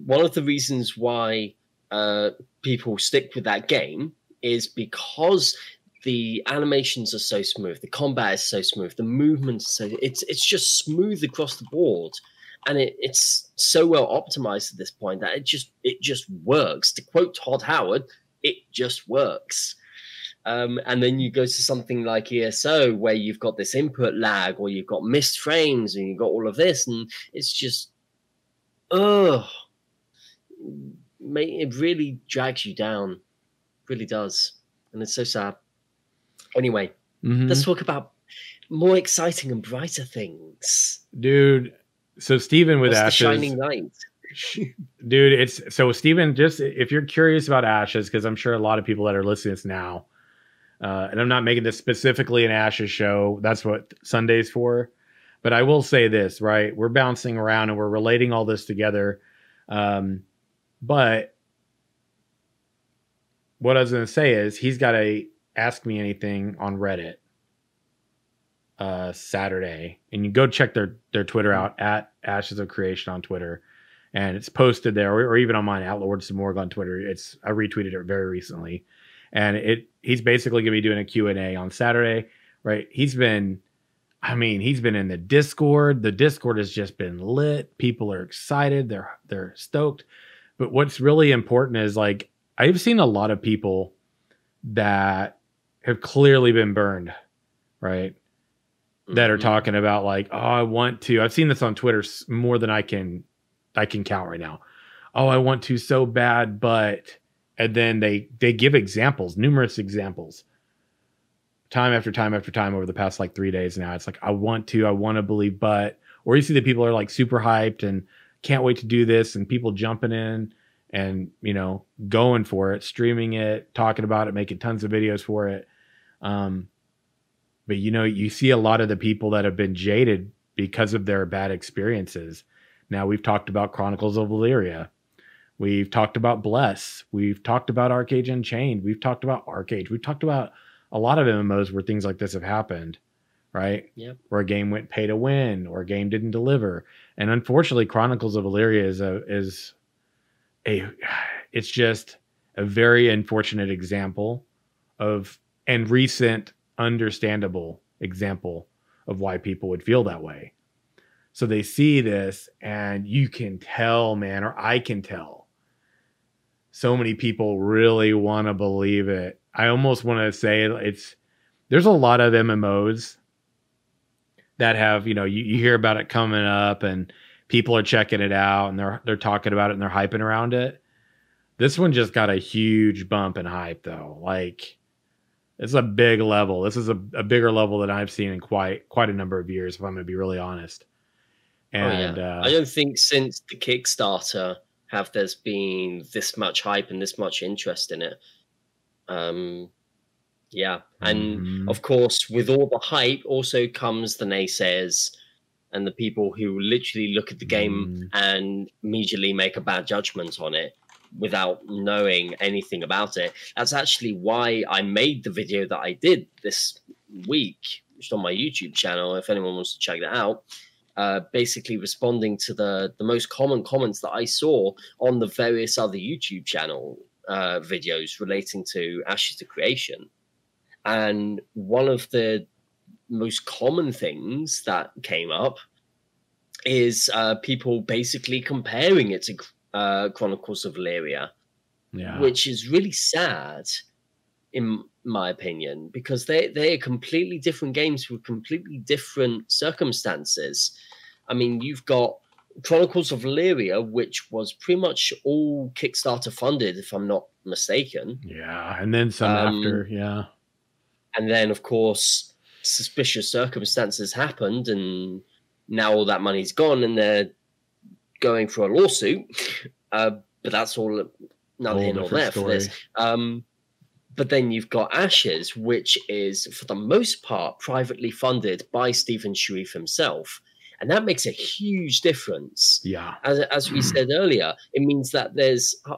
one of the reasons why uh, people stick with that game is because the animations are so smooth, the combat is so smooth, the movement so it's it's just smooth across the board, and it, it's so well optimized at this point that it just it just works. To quote Todd Howard, it just works. Um, and then you go to something like ESO where you've got this input lag or you've got missed frames and you've got all of this, and it's just, oh, it really drags you down, really does, and it's so sad. Anyway, mm-hmm. let's talk about more exciting and brighter things, dude. So Steven with What's Ashes, shining light. dude. It's so Steven. Just if you're curious about Ashes, because I'm sure a lot of people that are listening to this now uh, and I'm not making this specifically an Ashes show. That's what Sunday's for. But I will say this, right? We're bouncing around and we're relating all this together. Um, but what I was going to say is he's got a ask me anything on Reddit uh, Saturday, and you go check their their Twitter out at Ashes of Creation on Twitter, and it's posted there, or, or even on mine, Outlord Samorg on Twitter. It's I retweeted it very recently, and it he's basically going to be doing a Q&A on Saturday, right? He's been I mean, he's been in the Discord. The Discord has just been lit. People are excited. They're they're stoked. But what's really important is like I've seen a lot of people that have clearly been burned, right? Mm-hmm. That are mm-hmm. talking about like, "Oh, I want to." I've seen this on Twitter more than I can I can count right now. "Oh, I want to so bad, but and then they they give examples, numerous examples, time after time after time over the past like three days. Now it's like I want to, I want to believe, but or you see that people are like super hyped and can't wait to do this, and people jumping in and you know going for it, streaming it, talking about it, making tons of videos for it. Um, but you know, you see a lot of the people that have been jaded because of their bad experiences. Now we've talked about Chronicles of Elyria We've talked about Bless. We've talked about ArcheAge Unchained. We've talked about ArcheAge. We've talked about a lot of MMOs where things like this have happened, right? Yep. Where a game went pay to win or a game didn't deliver. And unfortunately, Chronicles of Elyria is a is a it's just a very unfortunate example of and recent understandable example of why people would feel that way. So they see this and you can tell, man, or I can tell so many people really want to believe it. I almost want to say it's there's a lot of MMOs that have, you know, you, you hear about it coming up and people are checking it out and they're they're talking about it and they're hyping around it. This one just got a huge bump in hype though. Like it's a big level. This is a, a bigger level than I've seen in quite quite a number of years, if I'm gonna be really honest. And oh, yeah. uh, I don't think since the Kickstarter have there's been this much hype and this much interest in it. Um, yeah, and mm-hmm. of course, with all the hype, also comes the naysayers and the people who literally look at the game mm. and immediately make a bad judgment on it without knowing anything about it. That's actually why I made the video that I did this week, just on my YouTube channel. If anyone wants to check that out, uh, basically responding to the the most common comments that I saw on the various other YouTube channel uh, videos relating to Ashes to Creation, and one of the most common things that came up is uh, people basically comparing it to uh, Chronicles of Elyria, yeah. which is really sad in my opinion, because they they are completely different games with completely different circumstances. I mean, you've got Chronicles of Elyria, which was pretty much all Kickstarter funded, if I'm not mistaken. Yeah, and then some um, after, yeah. And then, of course, suspicious circumstances happened, and now all that money's gone, and they're going for a lawsuit. Uh, but that's all not here nor there for this. Um, but then you've got Ashes, which is for the most part privately funded by Steven Sharif himself and that makes a huge difference. Yeah, as as we said earlier, it means that there's uh,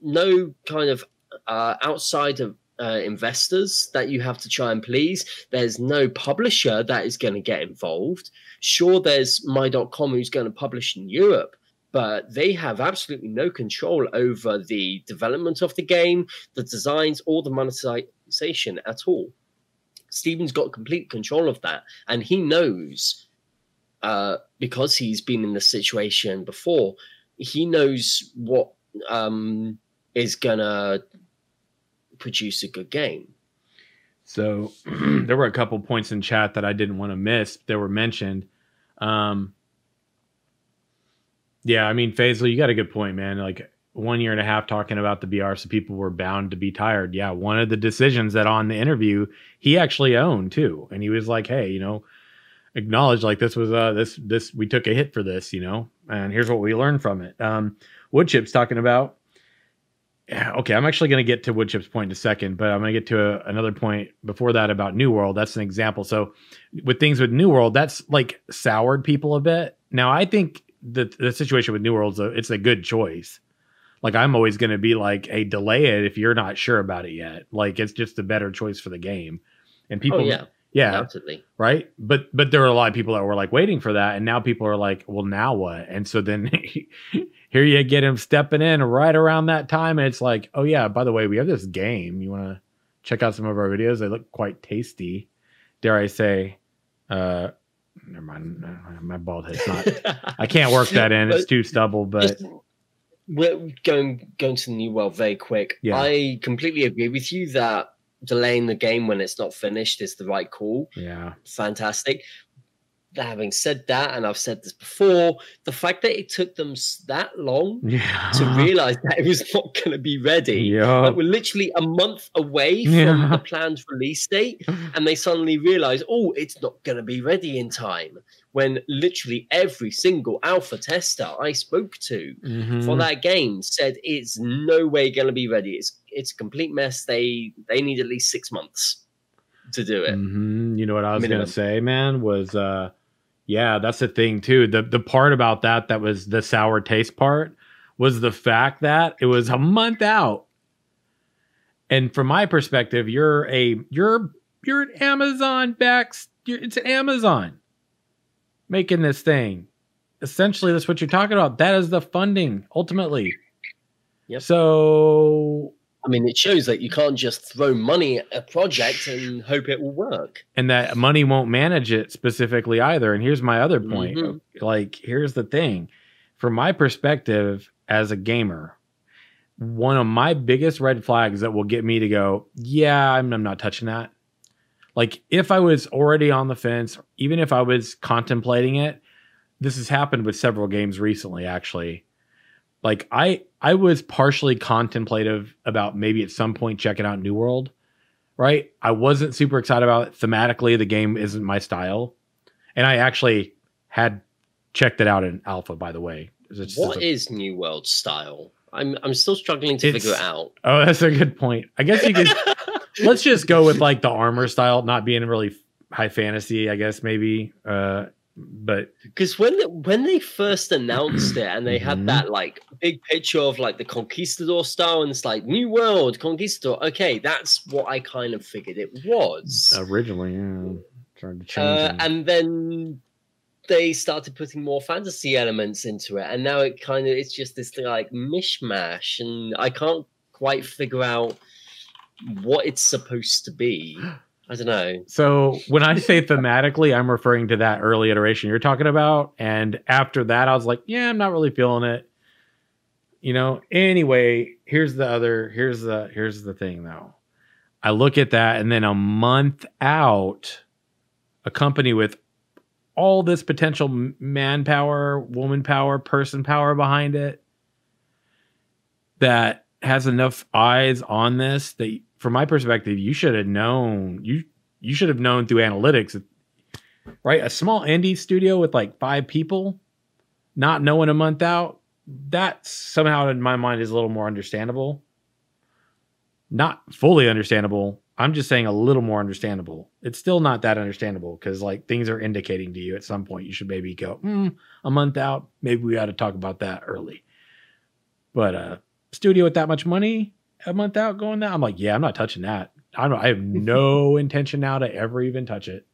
no kind of uh, outside of uh, investors that you have to try and please. There's no publisher that is going to get involved. Sure, there's my.com who's going to publish in Europe, but they have absolutely no control over the development of the game, the designs, or the monetization at all. Steven's got complete control of that, and he knows uh, because he's been in the situation before, he knows what um, is gonna produce a good game. So there were a couple points in chat that I didn't want to miss that were mentioned. Um, yeah, I mean, Faisal, you got a good point, man. Like one year and a half talking about the BR, so people were bound to be tired. Yeah, one of the decisions that on the interview he actually owned too, and he was like, "Hey, you know, acknowledge like this was uh this this we took a hit for this, you know, and here's what we learned from it. Um, Woodchip's talking about. Yeah, okay, I'm actually going to get to Woodchip's point in a second, but I'm going to get to a, another point before that about New World. That's an example. So, with things with New World, that's like soured people a bit. Now, I think the the situation with New World's a, it's a good choice. Like I'm always going to be like, hey, delay it if you're not sure about it yet. Like it's just a better choice for the game, and people. Oh, yeah yeah, absolutely. Right, but but there are a lot of people that were like waiting for that, and now people are like, well, now what? And so then here you get him stepping in right around that time, and it's like, oh yeah, by the way, we have this game. You want to check out some of our videos? They look quite tasty. Dare I say? Uh, never mind. Uh, my bald head's not. I can't work that in. It's too stubble. But we're going going to the new world very quick. Yeah. I completely agree with you that delaying the game when it's not finished is the right call. Yeah. Fantastic. Having said that, and I've said this before, the fact that it took them that long yeah. to realize that it was not going to be ready, yeah. like we're literally a month away from yeah. the planned release date, and they suddenly realize, oh, it's not going to be ready in time when literally every single alpha tester I spoke to mm-hmm. for that game said it's no way going to be ready. It's it's a complete mess. They they need at least six months to do it. Mm-hmm. You know what I was going to say, man? Was uh, yeah, that's the thing too. The the part about that that was the sour taste part was the fact that it was a month out. And from my perspective, you're a you're you're an Amazon back. It's an Amazon making this thing. Essentially, that's what you're talking about. That is the funding ultimately. Yep. So I mean, it shows that you can't just throw money at a project and hope it will work. And that money won't manage it specifically either. And here's my other point. Mm-hmm. Like, here's the thing. From my perspective as a gamer, one of my biggest red flags that will get me to go, yeah, I'm, I'm not touching that. Like, if I was already on the fence, even if I was contemplating it, this has happened with several games recently, actually like I I was partially contemplative about maybe at some point checking out New World, right? I wasn't super excited about it. Thematically, the game isn't my style. And I actually had checked it out in alpha, by the way. It's what a, is New World style? I'm I'm still struggling to figure it out. Oh, that's a good point. I guess you could let's just go with like the armor style, not being really high fantasy, I guess maybe. Uh but because when when they first announced it and they had mm-hmm. that like big picture of like the conquistador style and it's like new world conquistador. Okay that's what i kind of figured it was. Originally yeah. Trying to change uh, and then they started putting more fantasy elements into it and now it kind of it's just this like mishmash and i can't quite figure out what it's supposed to be I don't know. So when I say thematically, I'm referring to that early iteration you're talking about. And after that, I was like, yeah, I'm not really feeling it. You know, anyway, here's the other, here's the, here's the thing though. I look at that, and then a month out, a company with all this potential manpower, woman power, person power behind it that has enough eyes on this that from my perspective you should have known you you should have known through analytics right? A small indie studio with like five people not knowing a month out that somehow in my mind is a little more understandable. Not fully understandable. I'm just saying a little more understandable. It's still not that understandable because like things are indicating to you at some point you should maybe go mm, a month out maybe we ought to talk about that early. But uh studio with that much money a month out going that i'm like yeah i'm not touching that. I don't i have no intention now to ever even touch it.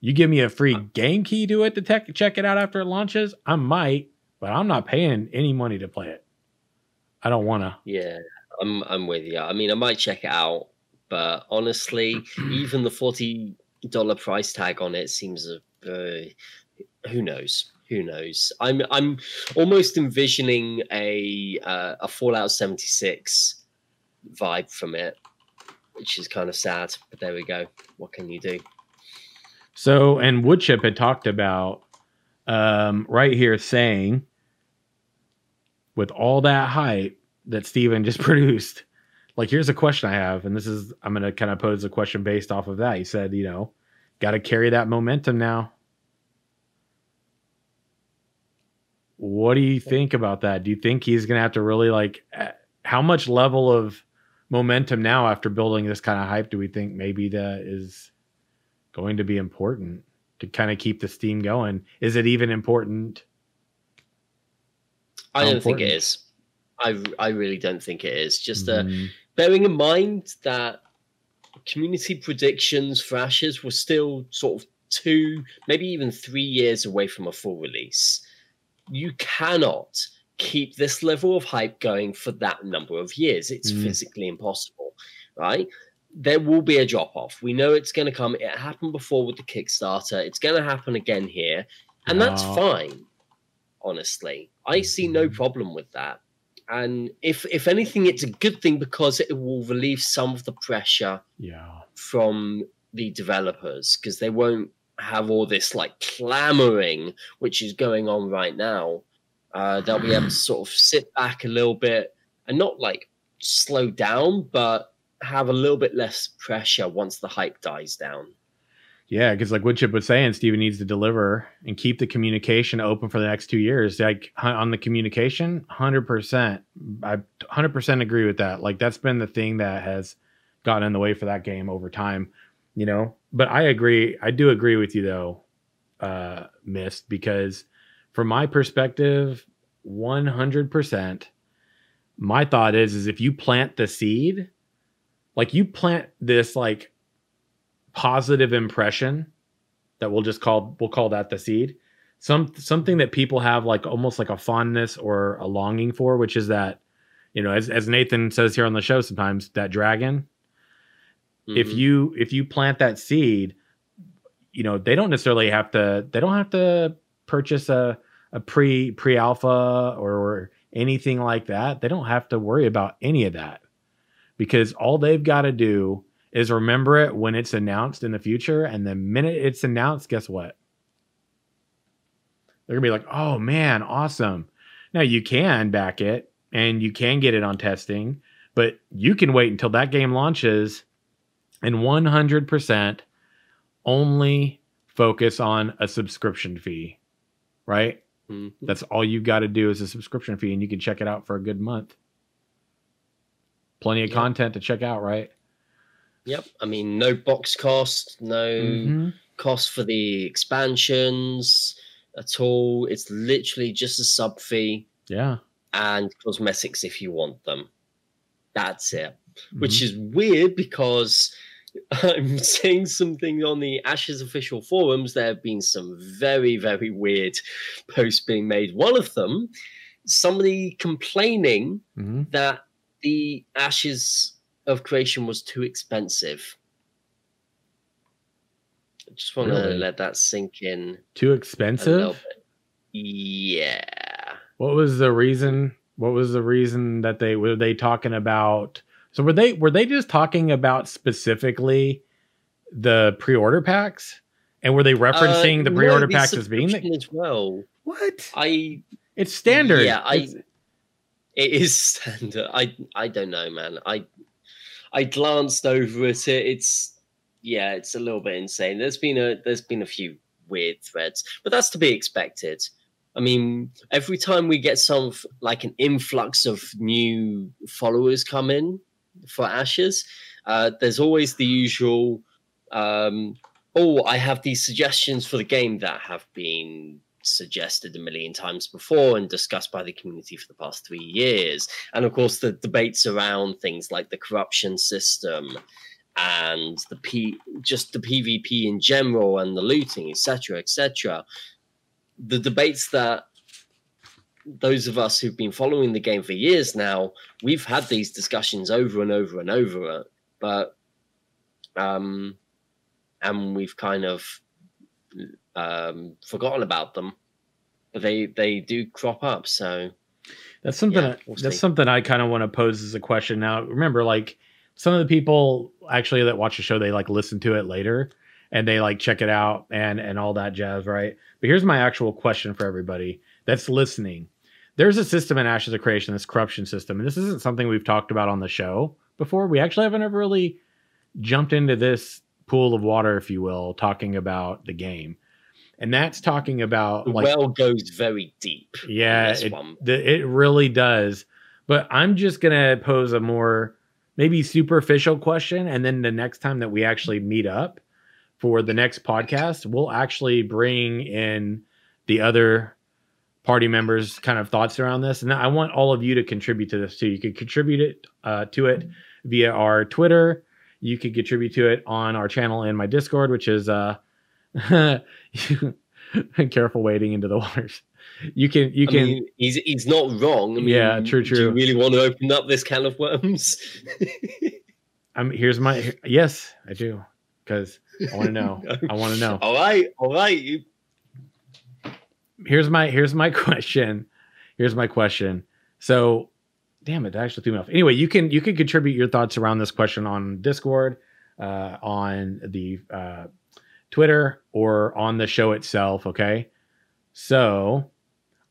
You give me a free game key to it to tech, check it out after it launches i might but i'm not paying any money to play it. I don't want to yeah i'm i'm with you. I mean i might check it out but honestly even the 40 dollar price tag on it seems a very who knows? Who knows? I'm I'm almost envisioning a uh, a Fallout 76 vibe from it, which is kind of sad. But there we go. What can you do? So, and Woodchip had talked about um, right here saying, with all that hype that Steven just produced, like here's a question I have, and this is I'm gonna kind of pose a question based off of that. He said, you know, got to carry that momentum now. What do you think about that? Do you think he's going to have to really like how much level of momentum now after building this kind of hype do we think maybe that is going to be important to kind of keep the steam going? Is it even important? I don't important? think it is. I I really don't think it is. Just uh, mm-hmm. bearing in mind that community predictions for Ashes were still sort of two, maybe even three years away from a full release you cannot keep this level of hype going for that number of years. It's mm. physically impossible, right? There will be a drop off. We know it's going to come. It happened before with the Kickstarter. It's going to happen again here. And that's fine, honestly. I see no mm-hmm. problem with that. And if if anything, it's a good thing because it will relieve some of the pressure yeah. from the developers because they won't have all this like clamoring which is going on right now uh, they'll be able to sort of sit back a little bit and not like slow down but have a little bit less pressure once the hype dies down yeah because like woodchip was saying steven needs to deliver and keep the communication open for the next two years like on the communication 100% i 100% agree with that like that's been the thing that has gotten in the way for that game over time you know. But I agree. I do agree with you though, uh, Mist, because from my perspective, one hundred percent. My thought is, is if you plant the seed, like you plant this like positive impression that we'll just call we'll call that the seed some something that people have like almost like a fondness or a longing for which is that you know as, as nathan says here on the show sometimes that dragon Mm-hmm. If you if you plant that seed, you know, they don't necessarily have to they don't have to purchase a a pre pre alpha or anything like that. They don't have to worry about any of that. Because all they've got to do is remember it when it's announced in the future and the minute it's announced, guess what? They're to be like, "Oh man, awesome." Now you can back it and you can get it on testing, but you can wait until that game launches and 100% only focus on a subscription fee, right? Mm-hmm. That's all you've got to do is a subscription fee, and you can check it out for a good month. Plenty of yep. content to check out, right? Yep. I mean, no box cost, no mm-hmm. cost for the expansions at all. It's literally just a sub fee. Yeah. And cosmetics if you want them. That's it. Mm-hmm. Which is weird because I'm seeing something on the Ashes official forums. There have been some very, very weird posts being made. One of them, somebody complaining mm-hmm. that the Ashes of Creation was too expensive. I just want really? to let that sink in. Too expensive? Yeah. What was the reason? What was the reason that they were they talking about So were they were they just talking about specifically the pre-order packs? And were they referencing uh, the pre-order no, packs as being the- as well? What? I it's standard. Yeah, I it's- it is standard. I I don't know, man. I I glanced over at it. It's yeah, it's a little bit insane. There's been a there's been a few weird threads, but that's to be expected. I mean, every time we get some like an influx of new followers come in for Ashes, uh, there's always the usual. Um, oh, I have these suggestions for the game that have been suggested a million times before and discussed by the community for the past three years. And of course, the debates around things like the corruption system and the P, just the PvP in general and the looting, etc., etc. The debates that those of us who've been following the game for years now, we've had these discussions over and over and over, but um, and we've kind of um, forgotten about them, but they they do crop up. So that's something. Yeah, we'll that's see. something I kind of want to pose as a question. Now, remember, like some of the people actually that watch the show, they like listen to it later and they like check it out and and all that jazz, right? But here's my actual question for everybody that's listening. There's a system in Ashes of Creation, this corruption system, and this isn't something we've talked about on the show before. We actually haven't ever really jumped into this pool of water, if you will, talking about the game and that's talking about the like, well goes very deep. Yeah, it, the, it really does. But I'm just gonna pose a more maybe superficial question, and then the next time that we actually meet up for the next podcast, we'll actually bring in the other party members' kind of thoughts around this. And I want all of you to contribute to this too. You can contribute it uh, to it via our Twitter. You can contribute to it on our channel in my Discord, which is uh, careful wading into the waters. You can, you can. Mean, he's he's not wrong. I mean, yeah, true, true. Do you really want to open up this can of worms? I'm here's my yes, I do because I want to know. I want to know. All right, all right. You... Here's my here's my question. Here's my question. So, damn it, that actually threw me off. Anyway, you can you can contribute your thoughts around this question on Discord, uh, on the uh, Twitter or on the show itself. Okay. So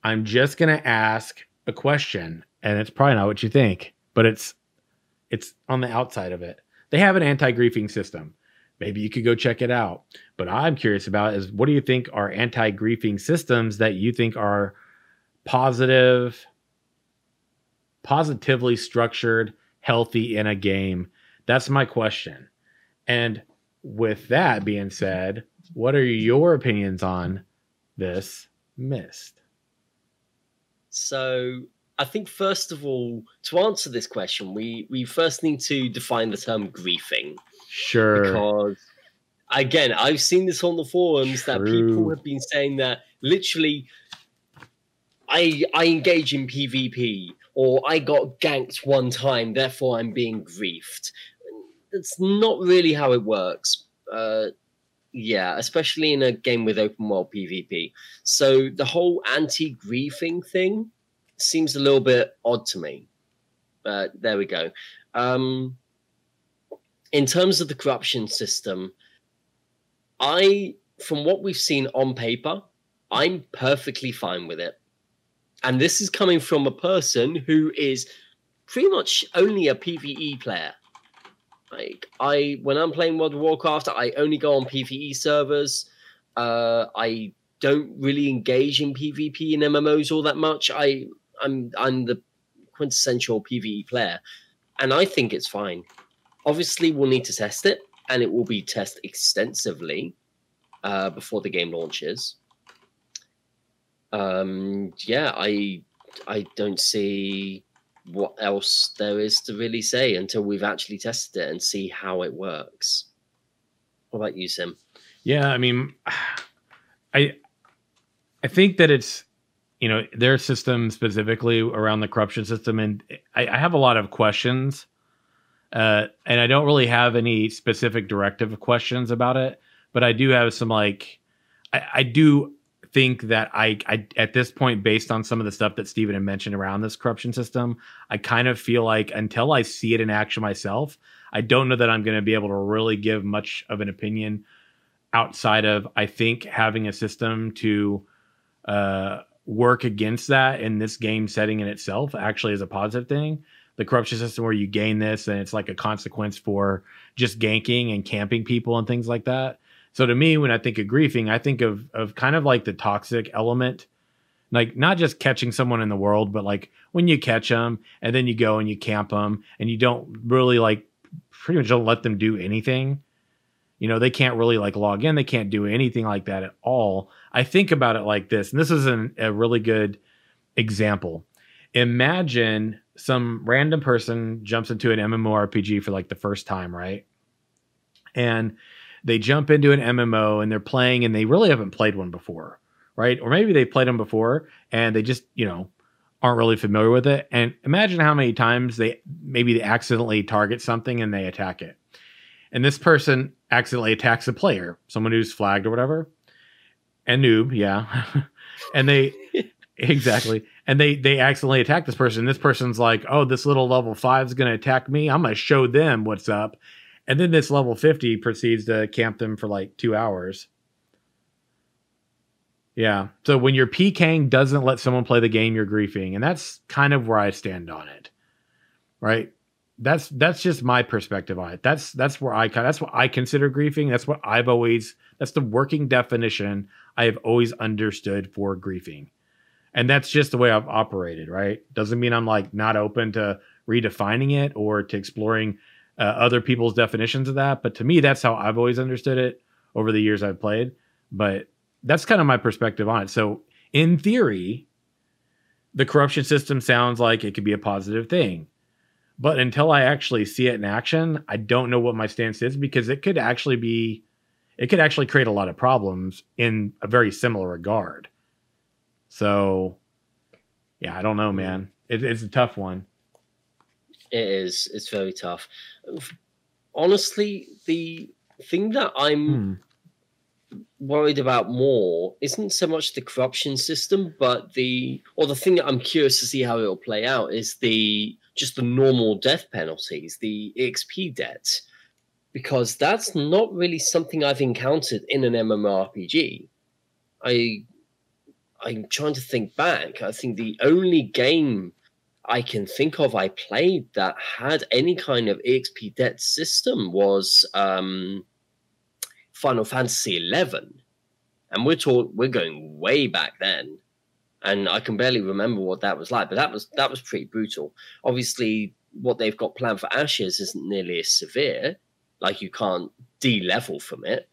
I'm just to ask a question and it's probably not what you think, but it's, it's on the outside of it. They have an anti-griefing system. Maybe you could go check it out. But I'm curious about is what do you think are anti-griefing systems that you think are positive, positively structured, healthy in a game? That's my question. And with that being said, what are your opinions on this mist? So, I think first of all, to answer this question, we we first need to define the term griefing. Sure. Because again, I've seen this on the forums True. that people have been saying that literally I I engage in PvP or I got ganked one time, therefore I'm being griefed that's not really how it works. Uh, yeah, especially in a game with open world PvP. So the whole anti griefing thing seems a little bit odd to me. But there we go. Um, in terms of the corruption system, I, from what we've seen on paper, I'm perfectly fine with it. And this is coming from a person who is pretty much only a PvE player. Like I, when I'm playing World of Warcraft, I only go on PVE servers. Uh, I don't really engage in PvP and MMOs all that much. I, I'm, I'm the quintessential PVE player, and I think it's fine. Obviously, we'll need to test it, and it will be tested extensively uh, before the game launches. Um, yeah, I, I don't see what else there is to really say until we've actually tested it and see how it works. What about you, Sim? Yeah, I mean, I I think that it's you know their system specifically around the corruption system, and I, I have a lot of questions, uh, and I don't really have any specific directive questions about it, but I do have some like I, I do think that I, I at this point, based on some of the stuff that Steven had mentioned around this corruption system, I kind of feel like until I see it in action myself, I don't know that I'm going to be able to really give much of an opinion outside of I think having a system to uh, work against that in this game setting in itself actually is a positive thing. The corruption system where you gain this and it's like a consequence for just ganking and camping people and things like that. So to me, when I think of griefing, I think of of kind of like the toxic element, like not just catching someone in the world, but like when you catch them and then you go and you camp them and you don't really like pretty much don't let them do anything. You know, they can't really like log in, they can't do anything like that at all. I think about it like this, and this is an, a really good example. Imagine some random person jumps into an MMORPG for like the first time, right? And they jump into an MMO and they're playing and they really haven't played one before, right? Or maybe they've played them before and they just, you know, aren't really familiar with it. And imagine how many times they maybe they accidentally target something and they attack it. And this person accidentally attacks a player, someone who's flagged or whatever. And noob, yeah. and they exactly. And they they accidentally attack this person. This person's like, "Oh, this little level 5 is going to attack me. I'm going to show them what's up." And then this level 50 proceeds to camp them for like 2 hours yeah. So when your PKing doesn't let someone play the game, you're griefing. And that's kind of where I stand on it. Right. That's that's just my perspective on it. That's that's where I that's what I consider griefing. That's what I've always that's the working definition I have always understood for griefing. And that's just the way I've operated, right? Doesn't mean I'm like not open to redefining it or to exploring uh, other people's definitions of that, but to me that's how I've always understood it over the years I've played. But that's kind of my perspective on it. So, in theory, the corruption system sounds like it could be a positive thing. But until I actually see it in action, I don't know what my stance is because it could actually be, it could actually create a lot of problems in a very similar regard. So, yeah, I don't know, man. It, it's a tough one. It is. It's very tough. Honestly, the thing that I'm hmm worried about more isn't so much the corruption system, but the or the thing that I'm curious to see how it'll play out is the just the normal death penalties, the EXP debt, because that's not really something I've encountered in an MMORPG. I I'm trying to think back. I think the only game I can think of I played that had any kind of EXP debt system was um, Final Fantasy Eleven, and we're talk we're going way back then, and I can barely remember what that was like. But that was that was pretty brutal. Obviously, what they've got planned for Ashes isn't nearly as severe. Like you can't de-level from it,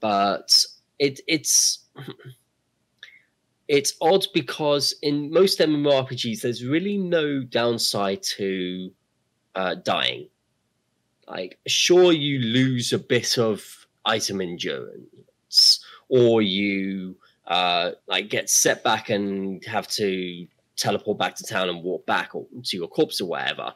but it it's it's odd because in most MMORPGs, there's really no downside to uh, dying. Like, sure, you lose a bit of item endurance, or you uh, like get set back and have to teleport back to town and walk back or to your corpse or whatever.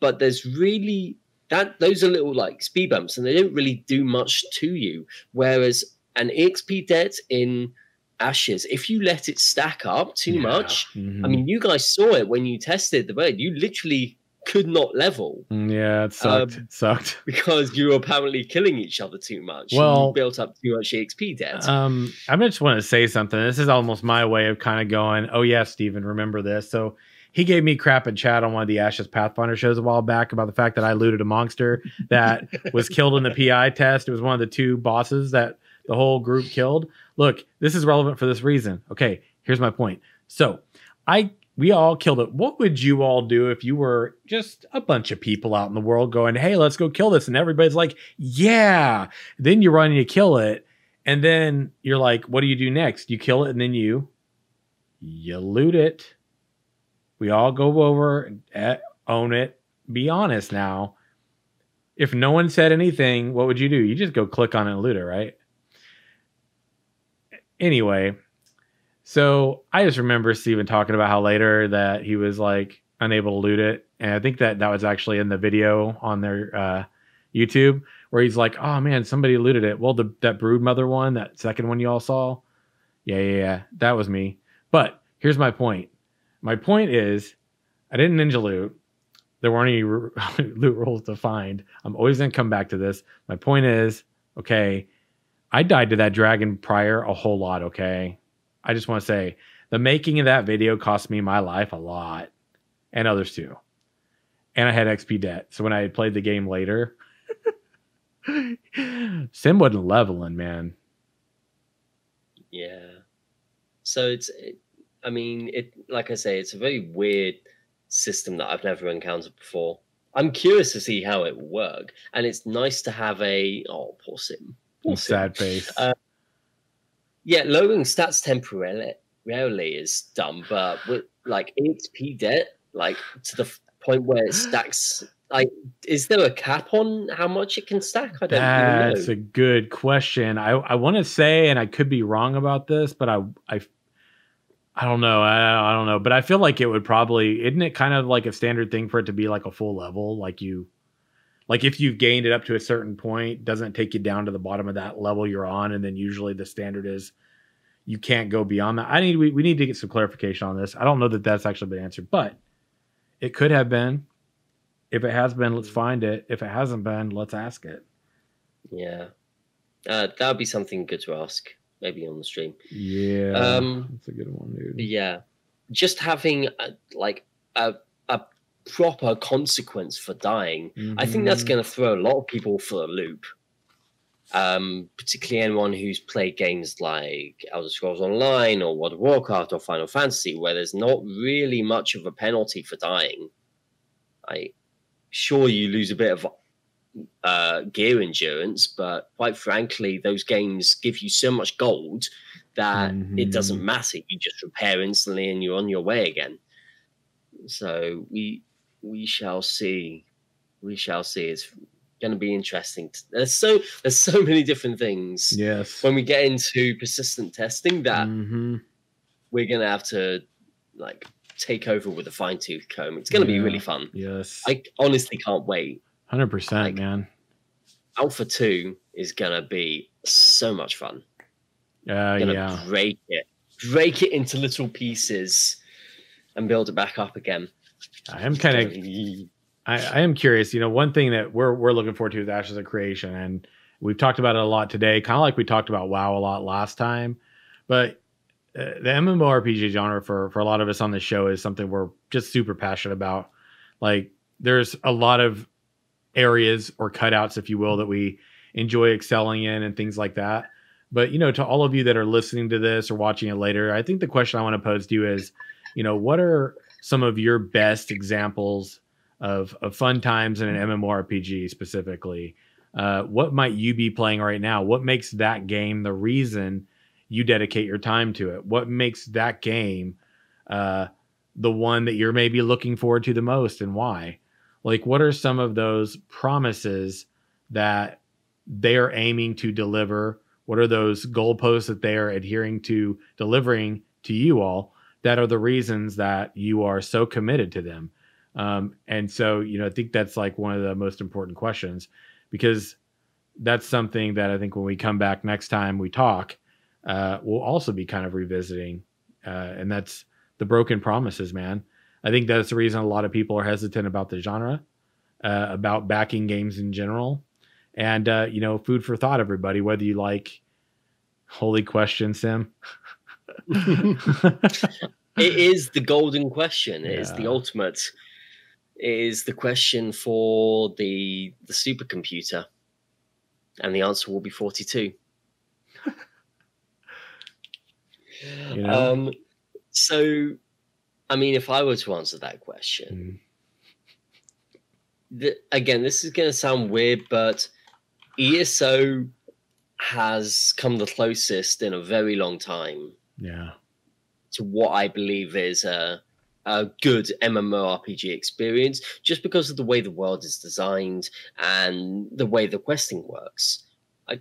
But there's really that those are little like speed bumps and they don't really do much to you. Whereas an EXP debt in Ashes, if you let it stack up too yeah. much, mm-hmm. I mean, you guys saw it when you tested the raid. You literally could not level. Mm, yeah, it sucked. Um, sucked because you were apparently killing each other too much. Well, built up too much XP debt. Um, I just want to say something. This is almost my way of kind of going, "Oh yeah, Steven, remember this?" So he gave me crap in chat on one of the Ashes Pathfinder shows a while back about the fact that I looted a monster that was killed in the PI test. It was one of the two bosses that the whole group killed. Look, this is relevant for this reason. Okay, here's my point. So I we all killed it. What would you all do if you were just a bunch of people out in the world going, "Hey, let's go kill this," and everybody's like, "Yeah." Then you run and you kill it, and then you're like, "What do you do next?" You kill it, and then you you loot it. We all go over, and eh, own it. Be honest now. If no one said anything, what would you do? You just go click on it and loot it, right? Anyway, so I just remember Steven talking about how later that he was like unable to loot it, and I think that that was actually in the video on their uh, YouTube where he's like, "Oh man, somebody looted it." Well, the that brood mother one, that second one you all saw, Yeah, yeah, yeah. That was me. But here's my point. My point is, I didn't ninja loot. There weren't any loot rules to find. I'm always gonna come back to this. My point is, okay, I died to that dragon prior a whole lot. Okay, I just want to say the making of that video cost me my life a lot, and others too. And I had XP debt. So when I played the game later, Sim wasn't leveling, man. Yeah. So it's, it, I mean, it like I say, it's a very weird system that I've never encountered before. I'm curious to see how it will work, and it's nice to have a oh poor Sim, poor Sim. sad face. Uh, yeah, lowering stats temporarily is dumb, but with like XP debt, like to the point where it stacks like is there a cap on how much it can stack? I don't know. that's a good question. I i want to say and i could be wrong about this but i i i don't know I, I don't know but i feel like it would probably isn't it kind of like a standard thing for it to be like a full level? Like you like if you've gained it up to a certain point doesn't take you down to the bottom of that level you're on and then usually the standard is you can't go beyond that i need we, we need to get some clarification on this i don't know that that's actually been answered but it could have been if it has been, let's find it. If it hasn't been, let's ask it. Yeah. Uh, that would be something good to ask, maybe on the stream. Yeah. Um, that's a good one, dude. Yeah. Just having a, like a, a proper consequence for dying, mm-hmm. I think that's going to throw a lot of people for a loop. Um, particularly anyone who's played games like Elder Scrolls Online or World of Warcraft or Final Fantasy, where there's not really much of a penalty for dying. I sure you lose a bit of uh, gear endurance, but quite frankly, those games give you so much gold that mm-hmm. it doesn't mm-hmm. matter. You just repair instantly and you're on your way again. So we we shall see. We shall see. It's going to be interesting. There's so there's so many different things. Yes. When we get into persistent testing, that mm-hmm. we're going to have to like take over with a fine tooth comb. It's going to yeah, be really fun. Yes. I honestly can't wait. 100%, like, man. Alpha 2 is going to be so much fun. Uh, yeah. Break it, break it into little pieces and build it back up again. I am kind of. I, I am curious. You know, one thing that we're we're looking forward to is Ashes of Creation, and we've talked about it a lot today. Kind of like we talked about WoW a lot last time, but uh, the MMORPG genre for for a lot of us on the show is something we're just super passionate about. Like there's a lot of areas or cutouts, if you will, that we enjoy excelling in and things like that. But you know, to all of you that are listening to this or watching it later, I think the question I want to pose to you is, you know, what are some of your best examples of of fun times in an MMORPG specifically? Uh, what might you be playing right now? What makes that game the reason you dedicate your time to it? What makes that game uh, the one that you're maybe looking forward to the most and why? Like, what are some of those promises that they are aiming to deliver? What are those goalposts that they are adhering to delivering to you all that are the reasons that you are so committed to them? Um, and so, you know, I think that's like one of the most important questions because that's something that I think when we come back next time we talk, uh, we'll also be kind of revisiting, uh, and that's the broken promises, man. I think that's the reason a lot of people are hesitant about the genre, uh, about backing games in general, and uh, you know, food for thought, everybody. Whether you like holy question, Sim. it is the golden question. It yeah. is the ultimate. It is the question for the the supercomputer, and the answer will be forty two. Um, so, I mean, if I were to answer that question, mm. the, again, this is going to sound weird, but ESO has come the closest in a very long time. Yeah. To what I believe is a, a good MMORPG experience, just because of the way the world is designed and the way the questing works I,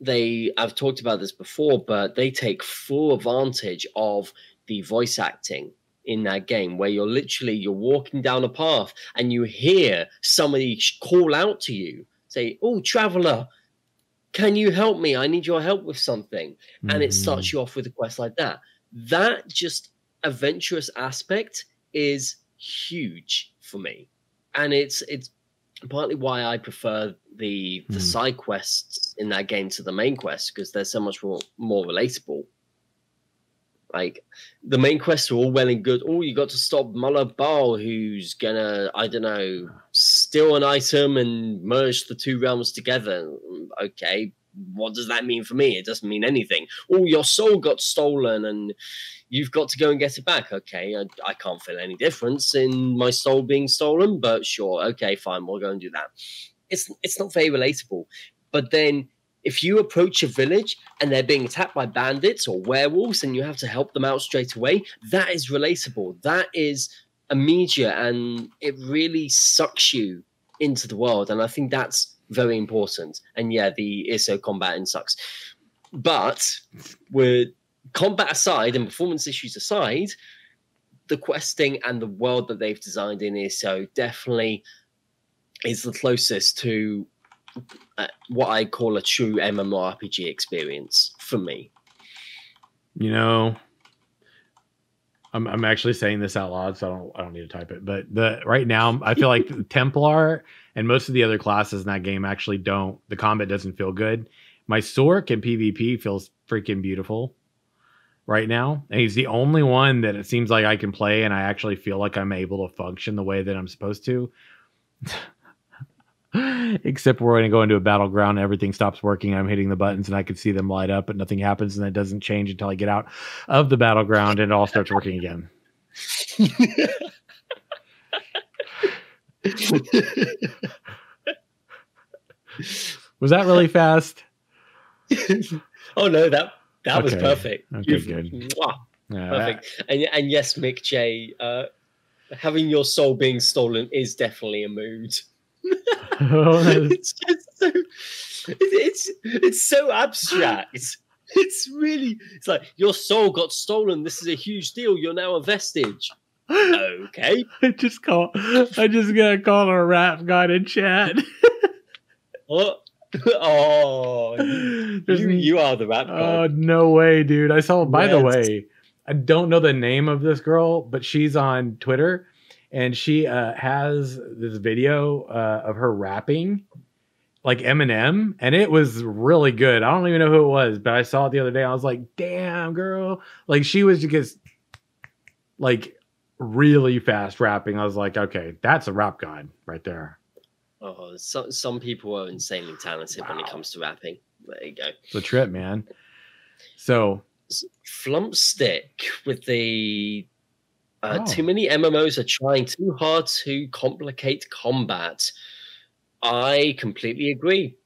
they I've talked about this before, but they take full advantage of the voice acting in that game where you're literally you're walking down a path and you hear somebody call out to you say oh traveler can you help me? I need your help with something. Mm-hmm. And it starts mm-hmm. you off with a quest like that. That just adventurous aspect is huge for me. And it's it's partly why I prefer the the mm. side quests in that game to the main quest because they're so much more more relatable. Like the main quests are all well and good. Oh, you got to stop Molag Bal, who's gonna, I don't know, steal an item and merge the two realms together. Okay, what does that mean for me? It doesn't mean anything. Oh, your soul got stolen and you've got to go and get it back. Okay, I, I can't feel any difference in my soul being stolen, but sure, okay, fine, we'll go and do that. It's it's not very relatable. But then if you approach a village and they're being attacked by bandits or werewolves and you have to help them out straight away, that is relatable. That is immediate and it really sucks you into the world. And I think that's very important. And yeah, the ESO combat sucks. But with combat aside and performance issues aside, the questing and the world that they've designed in ESO definitely is the closest to uh, what I call a true MMORPG experience for me. You know, I'm I'm actually saying this out loud, so I don't I don't need to type it. But the right now, I feel like Templar and most of the other classes in that game actually don't. The combat doesn't feel good. My Sorc in PvP feels freaking beautiful right now, and he's the only one that it seems like I can play, and I actually feel like I'm able to function the way that I'm supposed to. Except we're going to go into a battleground, everything stops working. I'm hitting the buttons, and I can see them light up, but nothing happens, and it doesn't change until I get out of the battleground, and it all starts working again. was that really fast? oh no, that that okay. was perfect. Okay, You've, good. Mwah, yeah, perfect. And and yes, Mick J, uh, having your soul being stolen is definitely a mood. it's just so it's it's so abstract. It's really it's like your soul got stolen. This is a huge deal. You're now a vestige. Okay. I just call I just gotta call a rap god in chat. what? Oh, oh, you, you, are the rap god. Oh, no way, dude. I saw, by the way, I don't know the name of this girl, but she's on Twitter and she uh, has this video uh, of her rapping like Eminem, and it was really good. I don't even know who it was, but I saw it the other day. I was like, "Damn, girl!" Like she was just like really fast rapping. I was like, "Okay, that's a rap god right there." Oh, so, some people are insanely talented wow. when it comes to rapping. There you go. It's a trip, man. So, Flumpstick with the uh, oh. Too many MMOs are trying too hard to complicate combat. I completely agree.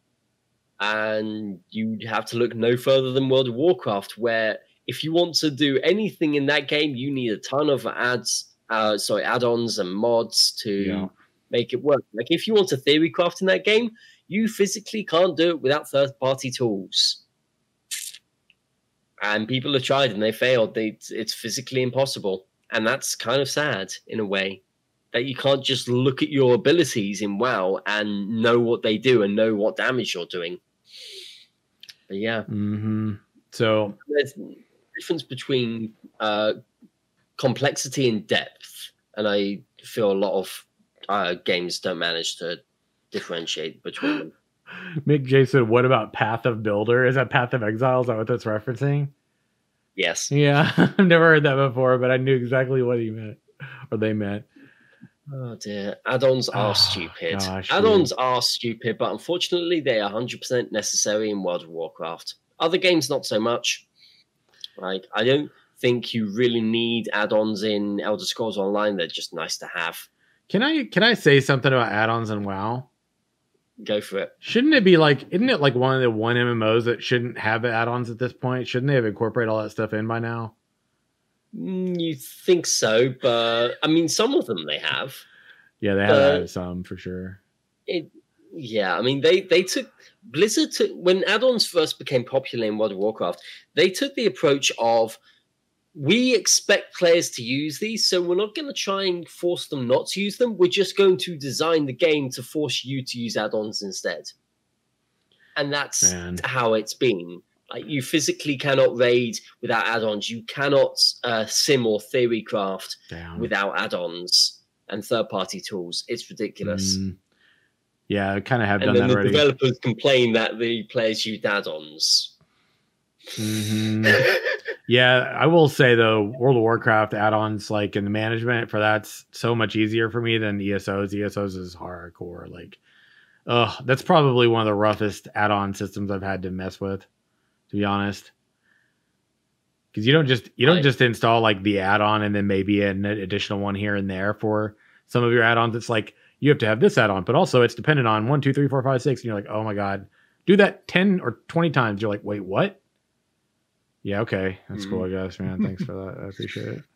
And you have to look no further than World of Warcraft, where if you want to do anything in that game, you need a ton of ads, uh, sorry, add-ons and mods to yeah. make it work. Like if you want to theory craft in that game, you physically can't do it without third-party tools. And people have tried and they failed. They, it's physically impossible and that's kind of sad in a way that you can't just look at your abilities in WoW and know what they do and know what damage you're doing. But yeah. Mm-hmm. So there's a difference between uh, complexity and depth, and I feel a lot of uh, games don't manage to differentiate between them. Mick Jason, what about Path of Builder? Is that Path of Exile? Is that what that's referencing? Yes. Yeah, I've never heard that before, but I knew exactly what he meant or they meant. Oh dear. Add-ons are oh, stupid. Gosh, Add-ons dude. are stupid, but unfortunately they are 100% necessary in World of Warcraft. Other games not so much. Like I don't think you really need add-ons in Elder Scrolls Online. They're just nice to have. Can I can I say something about add-ons in WoW? Go for it. Shouldn't it be like? Isn't it like one of the one MMOs that shouldn't have add-ons at this point? Shouldn't they have incorporated all that stuff in by now? Mm, you think so, but I mean, some of them they have. Yeah, they have some for sure. It, yeah, I mean, they they took Blizzard took when add-ons first became popular in World of Warcraft. They took the approach of we expect players to use these, so we're not going to try and force them not to use them. We're just going to design the game to force you to use add ons instead. and that's Man. how it's been. Like you physically cannot raid without add-ons. You cannot uh, sim or theory craft Damn. without add-ons and third-party tools. It's ridiculous. Mm. Yeah, I kind of have and done that already. And then the already. Developers complain that the players use add-ons. Mm-hmm. yeah, I will say though, World of Warcraft add-ons like in the management for that's so much easier for me than ESOs. ESOs is hardcore. Like, oh, that's probably one of the roughest add-on systems I've had to mess with, to be honest. Because you don't just you don't right. just install like the add-on and then maybe an additional one here and there for some of your add-ons. It's like you have to have this add-on, but also it's dependent on one, two, three, four, five, six, and you're like, oh my god, do that ten or twenty times. You're like, wait, what? Yeah, okay. That's mm. cool, I guess, man. Thanks for that. I appreciate it.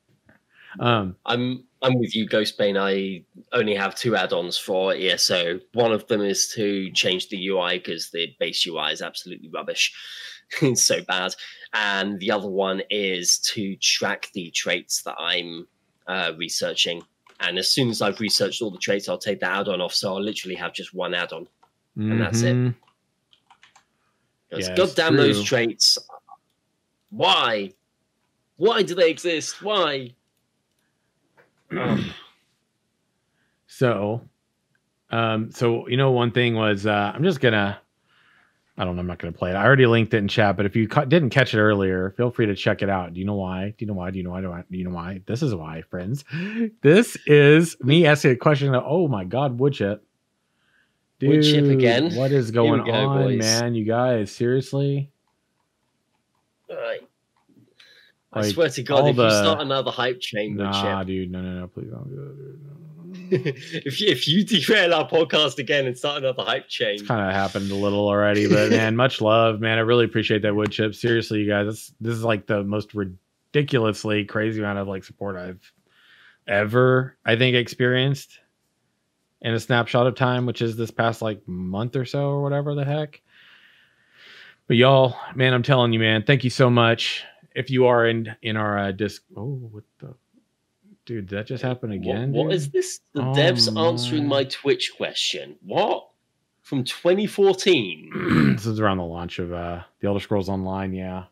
Um, I'm I'm with you, Ghostbane. I only have two add-ons for ESO. One of them is to change the UI because the base UI is absolutely rubbish. it's so bad. And the other one is to track the traits that I'm uh, researching. And as soon as I've researched all the traits, I'll take that add-on off. So I'll literally have just one add-on, mm-hmm. and that's it. Mm-hmm. Because yeah, goddamn those traits why? Why do they exist? Why? so, um, so you know, one thing was uh, I'm just gonna. I don't know. I'm not going to play it. I already linked it in chat, but if you ca- didn't catch it earlier, feel free to check it out. Do you know why? Do you know why? Do you know why? Do you know why? This is why, friends. This is me asking a question. Of, oh my God, woodchip. Dude, woodchip again. What is going go, on, boys. man? You guys, seriously? I swear to God, if the... you start another hype chain, nah, dude, no, no, no, please don't do that, dude. if you if you derail our podcast again and start another hype chain, it's kind of happened a little already. But man, much love, man. I really appreciate that wood chip. Seriously, you guys, this this is like the most ridiculously crazy amount of like support I've ever, I think, experienced in a snapshot of time, which is this past like month or so or whatever the heck. But y'all, man, I'm telling you, man, thank you so much if you are in in our uh, disc. Oh, what the dude? That just happened again. what, what is this? The oh, devs my. answering my Twitch question. What? From 2014. this is around the launch of uh the Elder Scrolls Online. Yeah.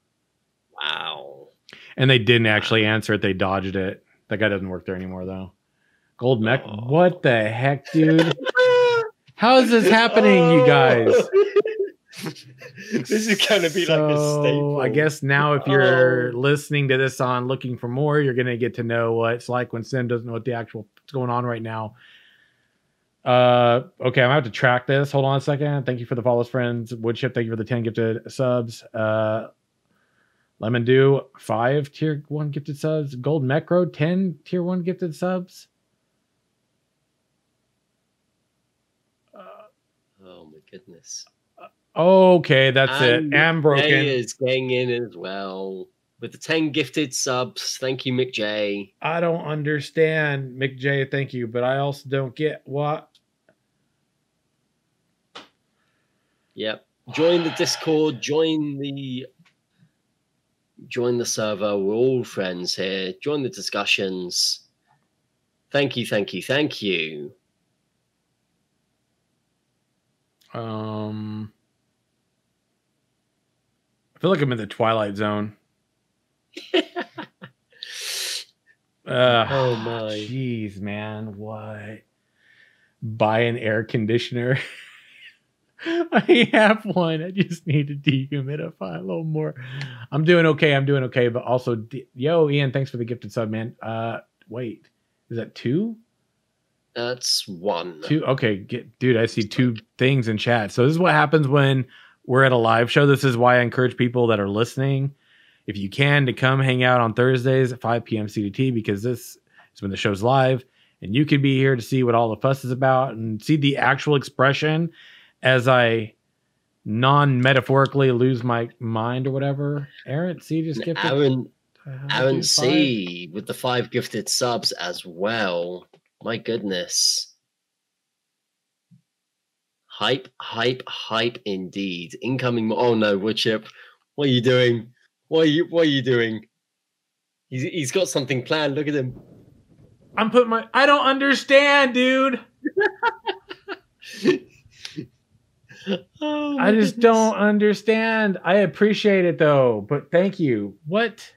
Wow. And they didn't actually answer it. They dodged it. That guy doesn't work there anymore, though. Gold mech. Oh. What the heck, dude? How is this happening, you guys? this is going to be so, like a staple. I guess now, if you're oh. listening to this on looking for more, you're going to get to know what it's like when Sim doesn't know what the actual what's going on right now. Uh, okay, I'm gonna have to track this. Hold on a second. Thank you for the follows, friends. Woodchip, thank you for the 10 gifted subs. Uh, Lemon Dew, five tier one gifted subs. Gold Mecro, 10 tier one gifted subs. Uh, oh my goodness. Okay, that's and it. And broken is getting in as well with the 10 gifted subs. Thank you, Mick J. I don't understand, Mick J. Thank you, but I also don't get what. Yep. Join the Discord, join the join the server. We're all friends here. Join the discussions. Thank you, thank you, thank you. Um I feel like I'm in the Twilight Zone. uh, oh my. Jeez, man. What? Buy an air conditioner. I have one. I just need to dehumidify a little more. I'm doing okay. I'm doing okay. But also, yo, Ian, thanks for the gifted sub, man. Uh, wait, is that two? That's one. Two. Okay, get, dude. I see two things in chat. So this is what happens when we're at a live show. This is why I encourage people that are listening, if you can, to come hang out on Thursdays at 5 p.m. CDT because this is when the show's live and you can be here to see what all the fuss is about and see the actual expression as I non metaphorically lose my mind or whatever. Aaron, see, just gifted. Aaron, Aaron C with the five gifted subs as well. My goodness. Hype, hype, hype indeed. Incoming. Oh no, Woodchip. What are you doing? What are you what are you doing? He's he's got something planned. Look at him. I'm putting my I don't understand, dude. oh I just don't understand. I appreciate it though, but thank you. What?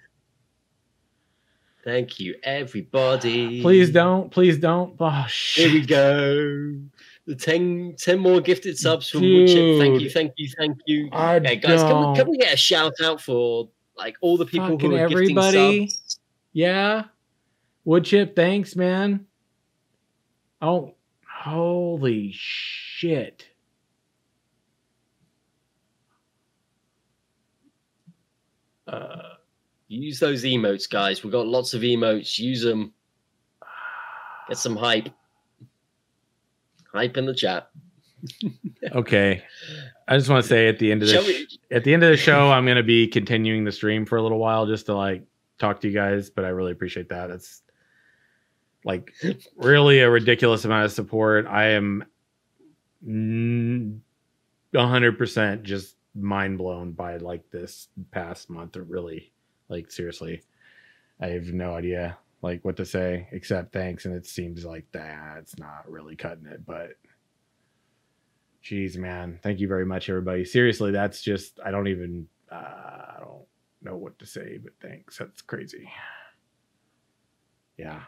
Thank you, everybody. Please don't. Please don't. Oh shit. Here we go. The 10, 10 more gifted subs from Woodchip. Thank you, thank you, thank you. I Okay, guys, can we, can we get a shout out for like all the people Fucking who are everybody. gifting subs? Yeah. Woodchip, thanks, man. Oh, holy shit. Uh, Use those emotes, guys. We've got lots of emotes. Use them. Get some hype. Hype in the chat. okay. I just want to say at the end of this we? at the end of the show, I'm going to be continuing the stream for a little while just to like talk to you guys. But I really appreciate that. It's like really a ridiculous amount of support. I am mm, 100% just mind blown by like this past month. Or really, like seriously, I have no idea like what to say except thanks. And it seems like that it's not really cutting it, but. Jeez, man. Thank you very much, everybody. Seriously, that's just, I don't even, uh, I don't know what to say, but thanks. That's crazy. Yeah.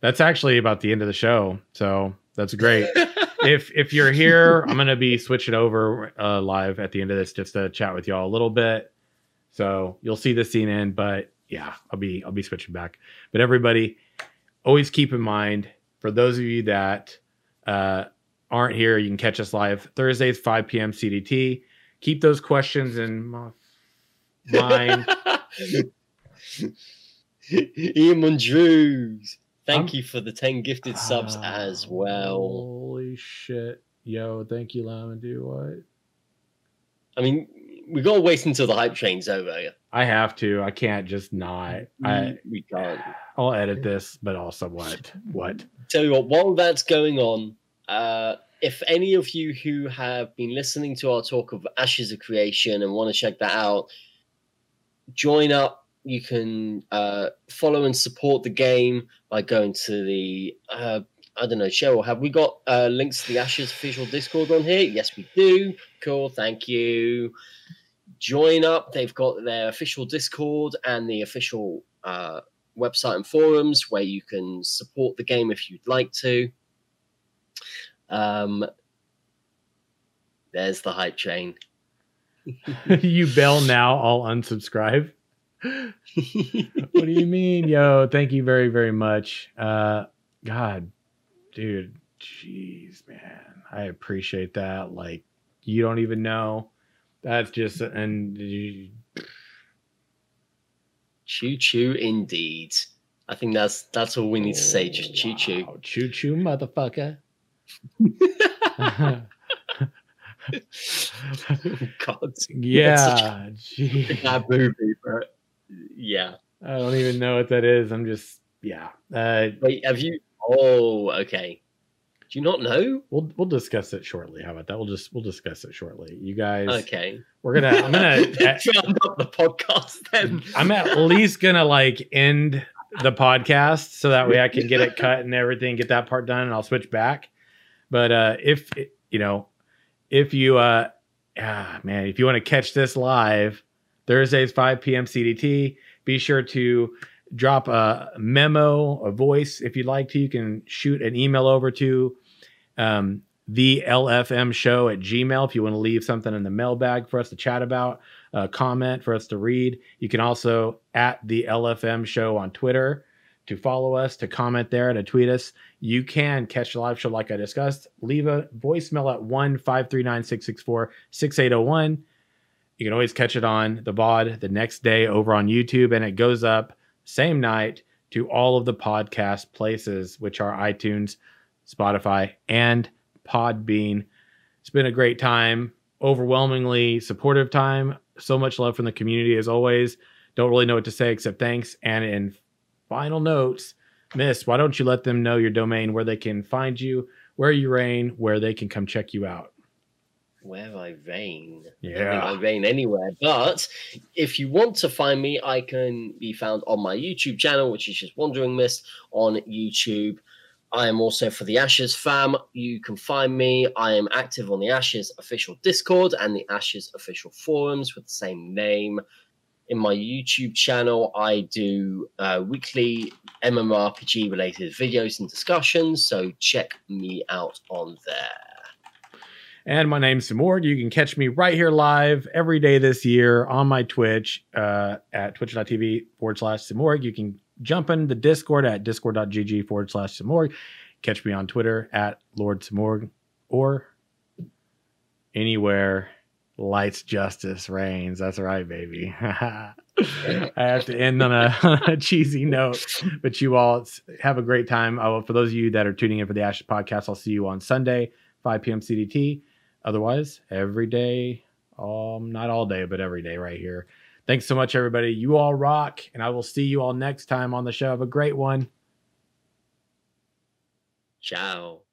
That's actually about the end of the show. So that's great. if if you're here, I'm gonna be switching over uh, live at the end of this just to chat with y'all a little bit. So you'll see the scene in, but yeah, I'll be I'll be switching back. But everybody, always keep in mind for those of you that uh, aren't here, you can catch us live Thursdays 5 p.m. CDT. Keep those questions in my mind. Ian Mondrews. Thank you for the 10 gifted subs as well. Holy shit. Yo, thank you, Llama. Do what? I mean, we got to wait until the hype train's over. I have to. I can't just not. I we can't. I'll edit this, but also what? What? Tell you what, while that's going on, uh, if any of you who have been listening to our talk of Ashes of Creation and want to check that out, join up. You can uh, follow and support the game by going to the. Uh, I don't know, Cheryl. Have we got uh, links to the Ashes official Discord on here? Yes, we do. Cool. Thank you. Join up. They've got their official Discord and the official uh, website and forums where you can support the game if you'd like to. Um, there's the hype chain. you bell now, I'll unsubscribe. what do you mean? Yo, thank you very, very much. Uh God, dude, jeez, man. I appreciate that. Like, you don't even know. That's just and you- choo choo, indeed. I think that's that's all we need to say. Just choo choo. Wow, Choo choo, motherfucker. God, yeah, that movie, but yeah. I don't even know what that is. I'm just yeah. Uh Wait, have you? Oh, okay. Do you not know? we'll we'll discuss it shortly. How about that? We'll just we'll discuss it shortly. You guys Okay. we're gonna I'm gonna Round up the podcast then. I'm at least gonna like end the podcast so that way I can get it cut and everything, get that part done, and I'll switch back. But uh if you know, if you uh ah, man, if you want to catch this live, Thursdays 5 p.m. CDT, be sure to drop a memo, a voice if you'd like to. You can shoot an email over to um the LFM show at Gmail if you want to leave something in the mailbag for us to chat about, a comment for us to read. You can also at the LFM show on Twitter to follow us, to comment there, and to tweet us. You can catch the live show like I discussed. Leave a voicemail at 1 539 664 6801. You can always catch it on the VOD the next day over on YouTube, and it goes up same night to all of the podcast places, which are iTunes, Spotify, and Podbean. It's been a great time, overwhelmingly supportive time. So much love from the community as always. Don't really know what to say except thanks. And in final notes, Miss, why don't you let them know your domain, where they can find you, where you reign, where they can come check you out? Where I reign. I Yeah. I reign anywhere. But if you want to find me, I can be found on my YouTube channel, which is just Wandering Mist on YouTube. I am also for the Ashes fam. You can find me. I am active on the Ashes official Discord and the Ashes official forums with the same name. In my YouTube channel, I do uh, weekly MMORPG related videos and discussions, so check me out on there. And my name's Samorg. You can catch me right here live every day this year on my Twitch uh, at twitch.tv forward slash Samorg. You can jump in the Discord at discord.gg forward slash Samorg. Catch me on Twitter at Lord Samorg or anywhere lights justice reigns. That's right, baby. I have to end on a, a, cheesy note, but you all have a great time. Uh, for those of you that are tuning in for the Ashes podcast, I'll see you on Sunday, 5 p.m. CDT. Otherwise, every day, um, not all day, but every day right here. Thanks so much, everybody. You all rock, and I will see you all next time on the show. Have a great one. Ciao.